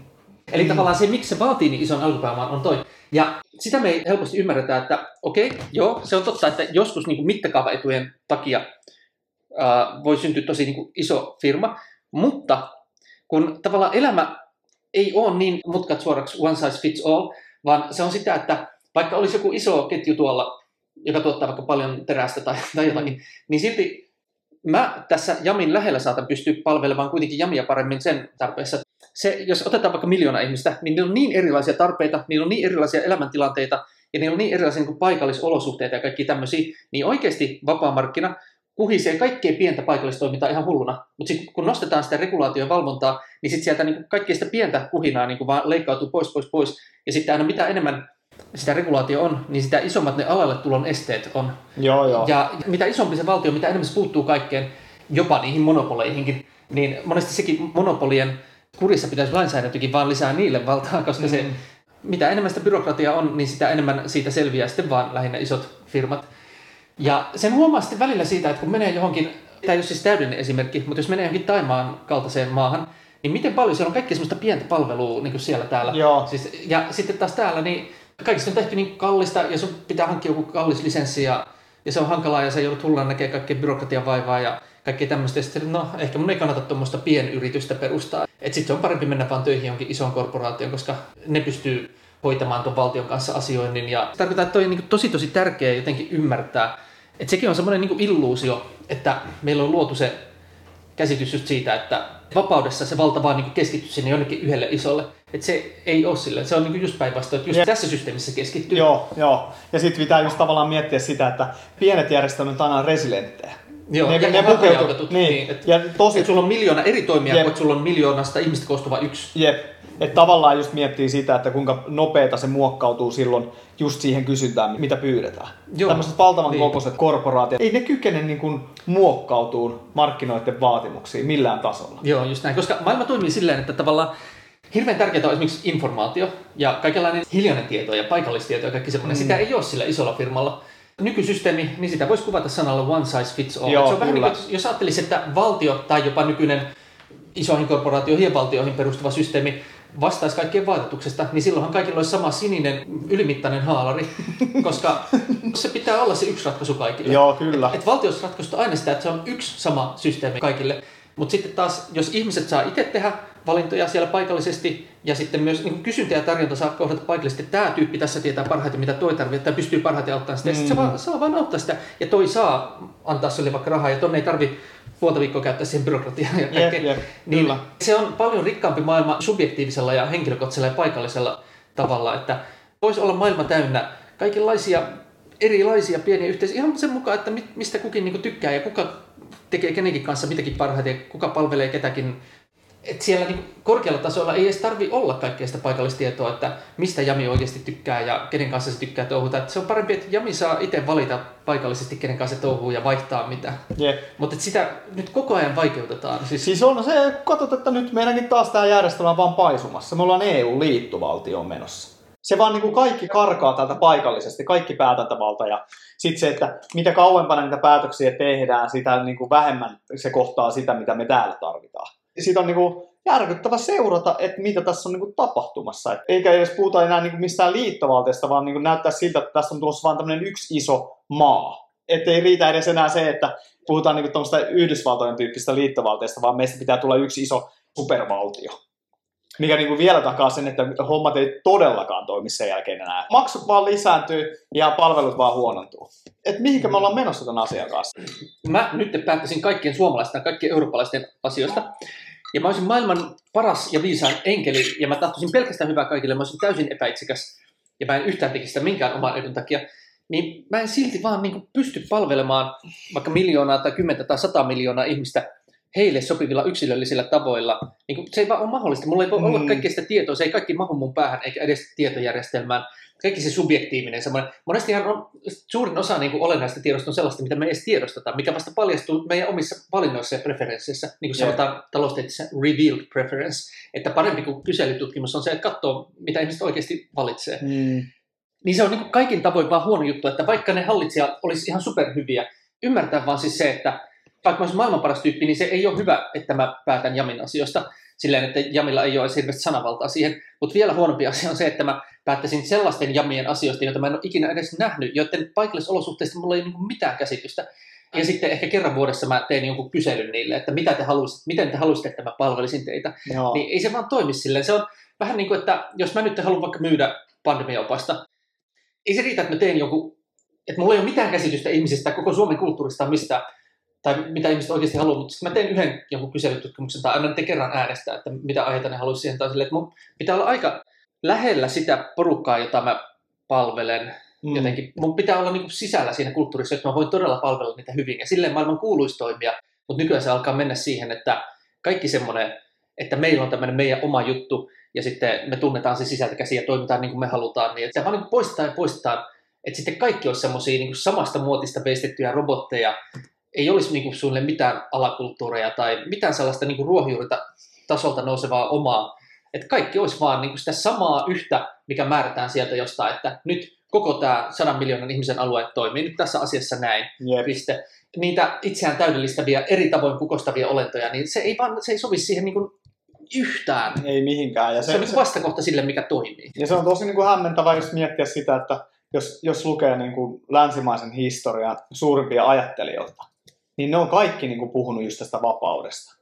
A: Eli tavallaan se, miksi se vaatii niin ison alkupääoman, on toi. Ja sitä me ei helposti ymmärretä, että okei, okay, joo, se on totta, että joskus niin mittakaavaetujen takia ää, voi syntyä tosi niin kuin iso firma, mutta kun tavallaan elämä ei ole niin mutkat suoraksi one size fits all, vaan se on sitä, että vaikka olisi joku iso ketju tuolla, joka tuottaa vaikka paljon terästä tai, tai jotakin, niin silti mä tässä Jamin lähellä saatan pystyä palvelemaan kuitenkin Jamia paremmin sen tarpeessa. Se, jos otetaan vaikka miljoona ihmistä, niin niillä on niin erilaisia tarpeita, niillä on niin erilaisia elämäntilanteita ja niillä on niin erilaisia niin kuin paikallisolosuhteita ja kaikki tämmöisiä, niin oikeasti vapaa-markkina kuhisee kaikkea pientä paikallistoimintaa ihan hulluna. Mutta sitten kun nostetaan sitä regulaatio ja valvontaa, niin sitten sieltä niin kaikkea sitä pientä kuhinaa niin vaan leikkautuu pois, pois, pois. Ja sitten aina mitä enemmän sitä regulaatio on, niin sitä isommat ne alalle tulon esteet on.
B: Joo, joo.
A: Ja mitä isompi se valtio, mitä enemmän se puuttuu kaikkeen, jopa niihin monopoleihinkin, niin monesti sekin monopolien kurissa pitäisi lainsäädäntökin vaan lisää niille valtaa, koska se,
B: Mm.
A: mitä enemmän sitä byrokratiaa on, niin sitä enemmän siitä selviää sitten vaan lähinnä isot firmat. Ja sen huomaa sitten välillä siitä, että kun menee johonkin, tämä ei ole siis täydellinen esimerkki, mutta jos menee johonkin Taimaan kaltaiseen maahan, niin miten paljon siellä on kaikkea semmoista pientä palvelua niin kuin siellä täällä.
B: Joo.
A: Siis, ja sitten taas täällä, niin kaikista on tehty niin kallista ja sun pitää hankkia joku kallis lisenssi ja, ja se on hankalaa ja sä joudut hullaan näkee kaikkea byrokratian vaivaa ja kaikkea tämmöistä. Ja sitten, no ehkä mun ei kannata tuommoista pienyritystä perustaa. Että sitten se on parempi mennä vaan töihin jonkin isoon korporaatioon, koska ne pystyy hoitamaan tuon valtion kanssa asioinnin. Ja se tarkoittaa, että toi on niin tosi tosi tärkeää jotenkin ymmärtää. Että sekin on semmoinen niin illuusio, että meillä on luotu se käsitys just siitä, että vapaudessa se valta vaan niin keskittyy sinne jonnekin yhdelle isolle. Että se ei ole sille. Se on niin just päinvastoin, että just
B: Jep.
A: tässä systeemissä keskittyy.
B: Joo, joo. Ja sitten pitää just tavallaan miettiä sitä, että pienet järjestelmät on aina resilienttejä.
A: Joo,
B: ne,
A: ja
B: ne
A: hajautetut,
B: Niin,
A: niin, et-
B: ja tosi,
A: Että sulla on miljoona eri toimijaa,
B: Jep.
A: että sulla on miljoonasta ihmistä koostuva yksi.
B: Jep. Että tavallaan just miettii sitä, että kuinka nopeeta se muokkautuu silloin just siihen kysyntään, mitä pyydetään.
A: Joo.
B: Tämmöiset valtavan
A: Niin.
B: kokoiset korporaatiot, ei ne kykene niin kuin muokkautuun markkinoiden vaatimuksiin millään tasolla.
A: Joo, just näin. Koska maailma toimii silleen, että tavallaan hirveän tärkeää on esimerkiksi informaatio ja kaikenlainen hiljainen tieto ja paikallistieto ja kaikki semmoinen. Mm. Sitä ei ole sillä isolla firmalla. Nykysysteemi, niin sitä voisi kuvata sanalla one size fits all.
B: Joo,
A: Et se on vähän niin kuin, jos ajattelisi, että valtio tai jopa nykyinen isoihin korporaatioihin ja valtioihin perustuva systeemi vastaisi kaikkien vaatetuksesta, niin silloinhan kaikilla olisi sama sininen ylimittainen haalari, koska se pitää olla se yksi ratkaisu kaikille.
B: Joo, kyllä.
A: Et valtiossa ratkaisusta aina sitä, että se on yksi sama systeemi kaikille. Mutta sitten taas, jos ihmiset saa itse tehdä valintoja siellä paikallisesti ja sitten myös niin kysyntä ja tarjonta saa kohdata paikallisesti, että tämä tyyppi tässä tietää parhaiten, mitä toi tarvitsee, tai pystyy parhaiten auttamaan sitä. Mm. Sitten se vaan, saa vaan auttaa sitä ja toi saa antaa sille vaikka rahaa ja tonne ei tarvi puolta viikkoa käyttää siihen byrokratiaan ja kaikkea.
B: jep,
A: niin
B: kyllä.
A: se on paljon rikkaampi maailma subjektiivisella ja henkilökohtaisella ja paikallisella tavalla, että voisi olla maailma täynnä kaikenlaisia erilaisia pieniä yhteisöjä ihan sen mukaan, että mi- mistä kukin niinku tykkää ja kuka tekee kenenkin kanssa mitäkin parhaiten kuka palvelee ketäkin että siellä niin korkealla tasolla ei edes tarvi olla kaikkea sitä paikallistietoa, että mistä Jami oikeasti tykkää ja kenen kanssa se tykkää touhuta. Että se on parempi, että Jami saa itse valita paikallisesti, kenen kanssa se touhuu ja vaihtaa mitä.
B: Jep.
A: Mutta sitä nyt koko ajan vaikeutetaan. Siis,
B: Siis on se, katsot, että nyt meidänkin taas tämä järjestelmä on vaan paisumassa. Me ollaan EU-liittovaltioon menossa. Se vaan niin kuin kaikki karkaa täältä paikallisesti, kaikki päätäntävalta ja sitten se, että mitä kauempana niitä päätöksiä tehdään, sitä niin kuin vähemmän se kohtaa sitä, mitä me täällä tarvitaan. Siitä on niin kuin järkyttävä seurata, että mitä tässä on niin kuin tapahtumassa. Et eikä edes puhuta enää niin kuin mistään liittovaltiosta, vaan niin kuin näyttää siltä, että tässä on tulossa vaan tämmöinen yksi iso maa. Että ei riitä edes enää se, että puhutaan niin kuin Yhdysvaltojen tyyppistä liittovaltiosta, vaan meistä pitää tulla yksi iso supervaltio. Mikä niin kuin vielä takaa sen, että hommat ei todellakaan toimi sen jälkeen enää. Maksut vaan lisääntyy ja palvelut vaan huonontuu. Et mihinkä me ollaan menossa tämän asian kanssa?
A: mä nyt päättäisin kaikkien suomalaisten ja kaikkien eurooppalaisten asioista. Ja mä olisin maailman paras ja viisaan enkeli, ja mä tahtoisin pelkästään hyvää kaikille, mä olisin täysin epäitsikäs, ja mä en yhtään tekisi sitä minkään oman edun takia, niin mä en silti vaan niin pysty palvelemaan vaikka miljoonaa tai kymmentä tai sata miljoonaa ihmistä heille sopivilla yksilöllisillä tavoilla. Niin kuin, se ei vaan ole mahdollista. Mulla ei voi olla
B: Mm.
A: kaikkea sitä tietoa, se ei kaikki mahu mun päähän eikä edes tietojärjestelmään. Kaikki se subjektiivinen semmoinen. Monestihan on, suurin osa niin kuin olennaista tiedosta on sellaista, mitä me ei edes tiedosteta, mikä vasta paljastuu meidän omissa valinnoissa ja preferensseissä. Niin kuin
B: Jep.
A: sanotaan taloustieteessä revealed preference. Että parempi kuin kyselytutkimus on se, että katsoo, mitä ihmiset oikeasti valitsee.
B: Mm.
A: Niin se on niin kuin kaikin tavoin vaan huono juttu, että vaikka ne hallitsijat olisi ihan superhyviä, ymmärtää vaan siis se, että vaikka mä olisin maailman paras tyyppi, niin se ei ole hyvä, että mä päätän Jamin asioista silleen, että Jamilla ei ole hirveästi sanavaltaa siihen. Mutta vielä huonompi asia on se, että mä päättäisin sellaisten Jamien asioista, joita mä en ole ikinä edes nähnyt, joiden paikallisolosuhteista mulla ei ole niin mitään käsitystä. Ja sitten ehkä kerran vuodessa mä tein jonkun kyselyn niille, että mitä te haluaisitte, miten te haluaisitte, että mä palvelisin teitä.
B: Joo.
A: Niin ei se vaan toimi silleen. Se on vähän niin kuin, että jos mä nyt haluan vaikka myydä pandemiaopasta, ei se riitä, että mä teen jonkun, että mulla ei ole mitään käsitystä ihmisistä, koko Suomen kulttuurista mistä, tai mitä ihmiset oikeasti haluaa, mutta sitten mä teen yhden jonkun kyselytutkimuksen tai annan niiden kerran äänestää, että mitä aiheita ne haluaisi siihen, tai silleen, että mun pitää olla aika lähellä sitä porukkaa, jota mä palvelen
B: Mm.
A: jotenkin. Mun pitää olla niin kuin sisällä siinä kulttuurissa, että mä voin todella palvella niitä hyvin. Ja silleen maailman kuuluisi toimia, mutta nykyään se alkaa mennä siihen, että kaikki semmoinen, että meillä on tämmöinen meidän oma juttu, ja sitten me tunnetaan se sisältä käsiä ja toimitaan niin kuin me halutaan, niin että se vaan niin poistetaan ja poistetaan, että sitten kaikki olisi semmoisia niin samasta muotista veistettyjä robotteja, ei olisi niin kuin suunnilleen mitään alakulttuureja tai mitään sellaista niin ruohonjuurita tasolta nousevaa omaa, että kaikki olisi vaan niin kuin sitä samaa yhtä, mikä määrätään sieltä jostain, että nyt koko tämä sadan miljoonan ihmisen alue toimii nyt tässä asiassa näin,
B: Jep.
A: piste. Niitä itseään täydellistäviä, eri tavoin kukostavia olentoja, niin se ei, vaan, se ei sovi siihen niin kuin yhtään.
B: Ei mihinkään. Ja
A: Se, se on niin vastakohta sille, mikä toimii.
B: Ja se on tosi niin kuin hämmentävää just miettiä sitä, että jos, jos lukee niin kuin länsimaisen historian suurimpia ajattelijoita, niin ne on kaikki niin kuin puhunut just tästä vapaudesta.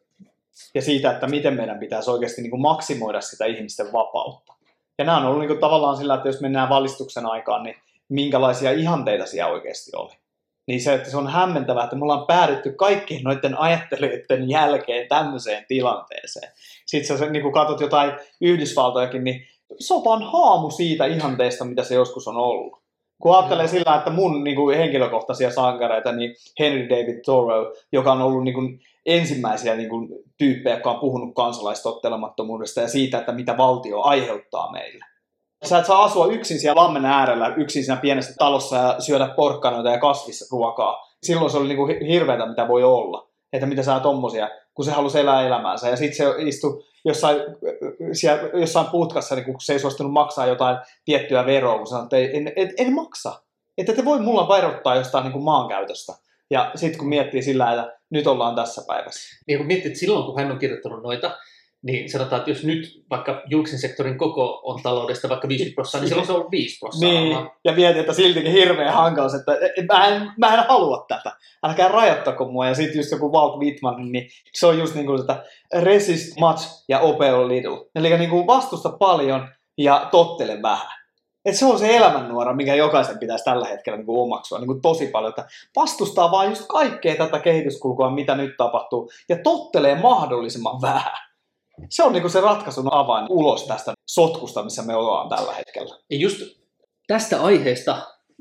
B: Ja siitä, että miten meidän pitäisi oikeasti niin kuin maksimoida sitä ihmisten vapautta. Ja nämä on ollut niin kuin tavallaan sillä, että jos mennään valistuksen aikaan, niin minkälaisia ihanteita siellä oikeasti oli. Niin se, että se on hämmentävää, että me ollaan päädytty kaikkien noiden ajattelijoiden jälkeen tämmöiseen tilanteeseen. Sitten sä niin kun katsot jotain Yhdysvaltojakin, niin vaan haamu siitä ihanteesta, mitä se joskus on ollut. Kun ajattelee
A: Joo.
B: sillä, että mun niin kuin henkilökohtaisia sankareita, niin Henry David Thoreau, joka on ollut niin kuin ensimmäisiä niin kuin tyyppejä, jotka on puhunut kansalaistottelemattomuudesta ja siitä, että mitä valtio aiheuttaa meille. Sä et saa asua yksin siellä lammen äärellä, yksin siinä pienessä talossa ja syödä porkkanoita ja kasvisruokaa. Silloin se oli niin kuin hirveätä, mitä voi olla. Että mitä sä tommosia, kun se halusi elää elämäänsä. Ja sitten se istui jossain, siellä, jossain putkassa, niin kun se ei suostunut maksaa jotain tiettyä veroa, kun sanoi, että ei, en, en, en maksa. Että te voi mulla verottaa jostain niin kuin maankäytöstä. Ja sitten kun miettii sillä, että nyt ollaan tässä päivässä.
A: Niin kun miettii, että silloin kun hän on kirjoittanut noita, niin sanotaan, että jos nyt vaikka julkisen sektorin koko on taloudesta vaikka 50 prosenttia, niin silloin se on ollut 5 prosenttia.
B: Niin, ja mietin, että siltikin hirveä hankaus, että et- mä en, mä en halua tätä. Älkää rajoittako mua. Ja sitten just joku Walt Whitman, niin se on just niin kuin, että resist much ja obey little. Eli niin kuin vastusta paljon ja tottele vähän. Et se on se elämännuora, mikä jokaisen pitäisi tällä hetkellä niin kuin omaksua niin kuin tosi paljon, että vastustaa vaan just kaikkea tätä kehityskulkua, mitä nyt tapahtuu, ja tottelee mahdollisimman vähän. Se on niin kuin se ratkaisun avain ulos tästä sotkusta, missä me ollaan tällä hetkellä.
A: Ja just tästä aiheesta,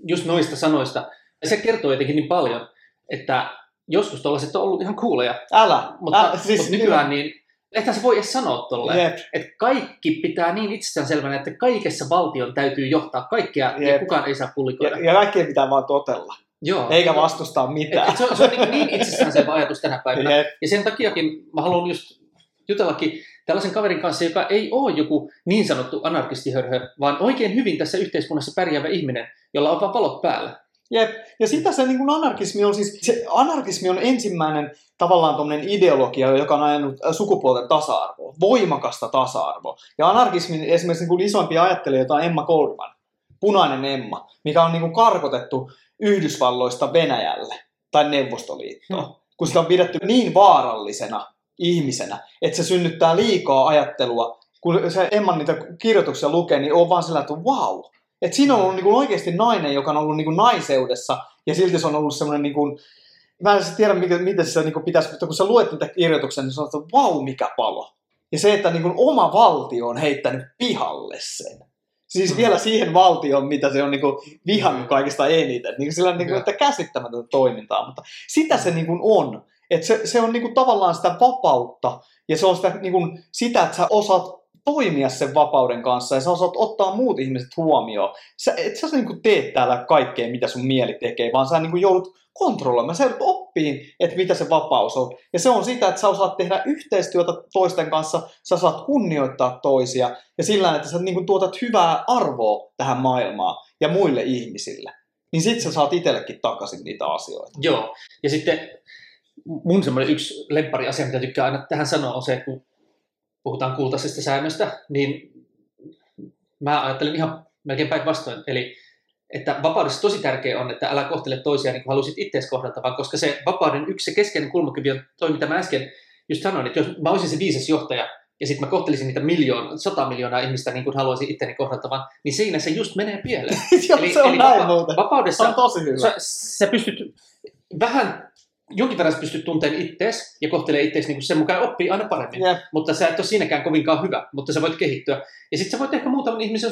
A: just noista sanoista, se kertoo jotenkin niin paljon, että joskus tuollaiset on ollut ihan kuuleja,
B: Älä,
A: mutta,
B: älä siis,
A: mutta nykyään niin Ehkä se voi edes sanoa tolleen.
B: Jep.
A: Että kaikki pitää niin itsestäänselvänä, että kaikessa valtion täytyy johtaa kaikkea ja
B: Jep.
A: kukaan ei saa pullikoida.
B: Ja, ja kaikkien pitää vaan totella,
A: Joo.
B: eikä vastustaa
A: Et,
B: mitään.
A: et se on, se on niin, niin itsestäänselvä ajatus tänä päivänä.
B: Jep.
A: Ja sen takiakin mä haluan just jutellakin tällaisen kaverin kanssa, joka ei ole joku niin sanottu anarkistihörhö, vaan oikein hyvin tässä yhteiskunnassa pärjäävä ihminen, jolla on vaan valot päällä.
B: Jep. Ja sitä se niin kuin anarkismi on siis, se anarkismi on ensimmäinen tavallaan tuommoinen ideologia, joka on ajanut äh, sukupuolten tasa-arvoa, voimakasta tasa-arvoa. Ja anarkismin esimerkiksi niin kuin isoimpia ajattelijoita on Emma Goldman, punainen Emma, mikä on niin kuin karkotettu Yhdysvalloista Venäjälle tai Neuvostoliittoon,
A: Hmm.
B: kun sitä on pidetty niin vaarallisena ihmisenä, että se synnyttää liikaa ajattelua. Kun se Emman niitä kirjoituksia lukee, niin on vaan sillä, että wow, että siinä on ollut niin kuin oikeasti nainen, joka on ollut niin kuin naiseudessa, ja silti se on ollut semmoinen, niin kuin, mä en edes tiedä, miten, miten se niin kuin pitäisi, mutta kun sä luet niitä kirjoituksia, niin sanot, että vau, mikä palo. Ja se, että niin kuin oma valtio on heittänyt pihalle sen. Siis vielä siihen valtioon, mitä se on niin kuin vihannut kaikista eniten. Niin sillä on niin kuin, että käsittämätöntä toimintaa, mutta sitä se niin kuin on. Että se, se on niin kuin tavallaan sitä vapautta, ja se on sitä, niin kuin, sitä, että sä osaat toimia sen vapauden kanssa, ja sä osaat ottaa muut ihmiset huomioon. Sä, et sä niin kuin teet täällä kaikkea, mitä sun mieli tekee, vaan sä niin kuin joudut kontrolloimaan. Sä joudut oppiin, että mitä se vapaus on. Ja se on sitä, että sä osaat tehdä yhteistyötä toisten kanssa, sä saat kunnioittaa toisia, ja sillä että sä niin kuin tuotat hyvää arvoa tähän maailmaan ja muille ihmisille. Niin sit sä saat itsellekin takaisin niitä asioita.
A: Joo. Ja sitten mun semmoinen yksi lemppari asia, mitä tykkää aina tähän sanoa, on se, että kun puhutaan kultaisesta säännöstä, niin mä ajattelen ihan melkein päinvastoin. Eli että vapaudessa tosi tärkeää on, että älä kohtele toisia niin kuin haluaisit itseäsi kohdata, vaan koska se vapauden yksi se keskeinen kulmakivi on toi, mitä mä äsken just sanoin, että jos mä olisin se viisas johtaja, ja sitten mä kohtelisin niitä miljoona, sata miljoonaa ihmistä niin kuin haluaisin itteni kohdattavan, niin siinä se just menee pieleen.
B: Joo, se on näin muuten. Se
A: vapaudessa
B: on tosi hyvä.
A: sä, sä pystyt vähän, jonkin verran sä pystyt tunteen ittees ja kohtelee ittees niin kuin sen mukaan oppii aina paremmin.
B: Jep.
A: Mutta sä et ole siinäkään kovinkaan hyvä, mutta sä voit kehittyä. Ja sitten sä voit ehkä muutaman ihmisen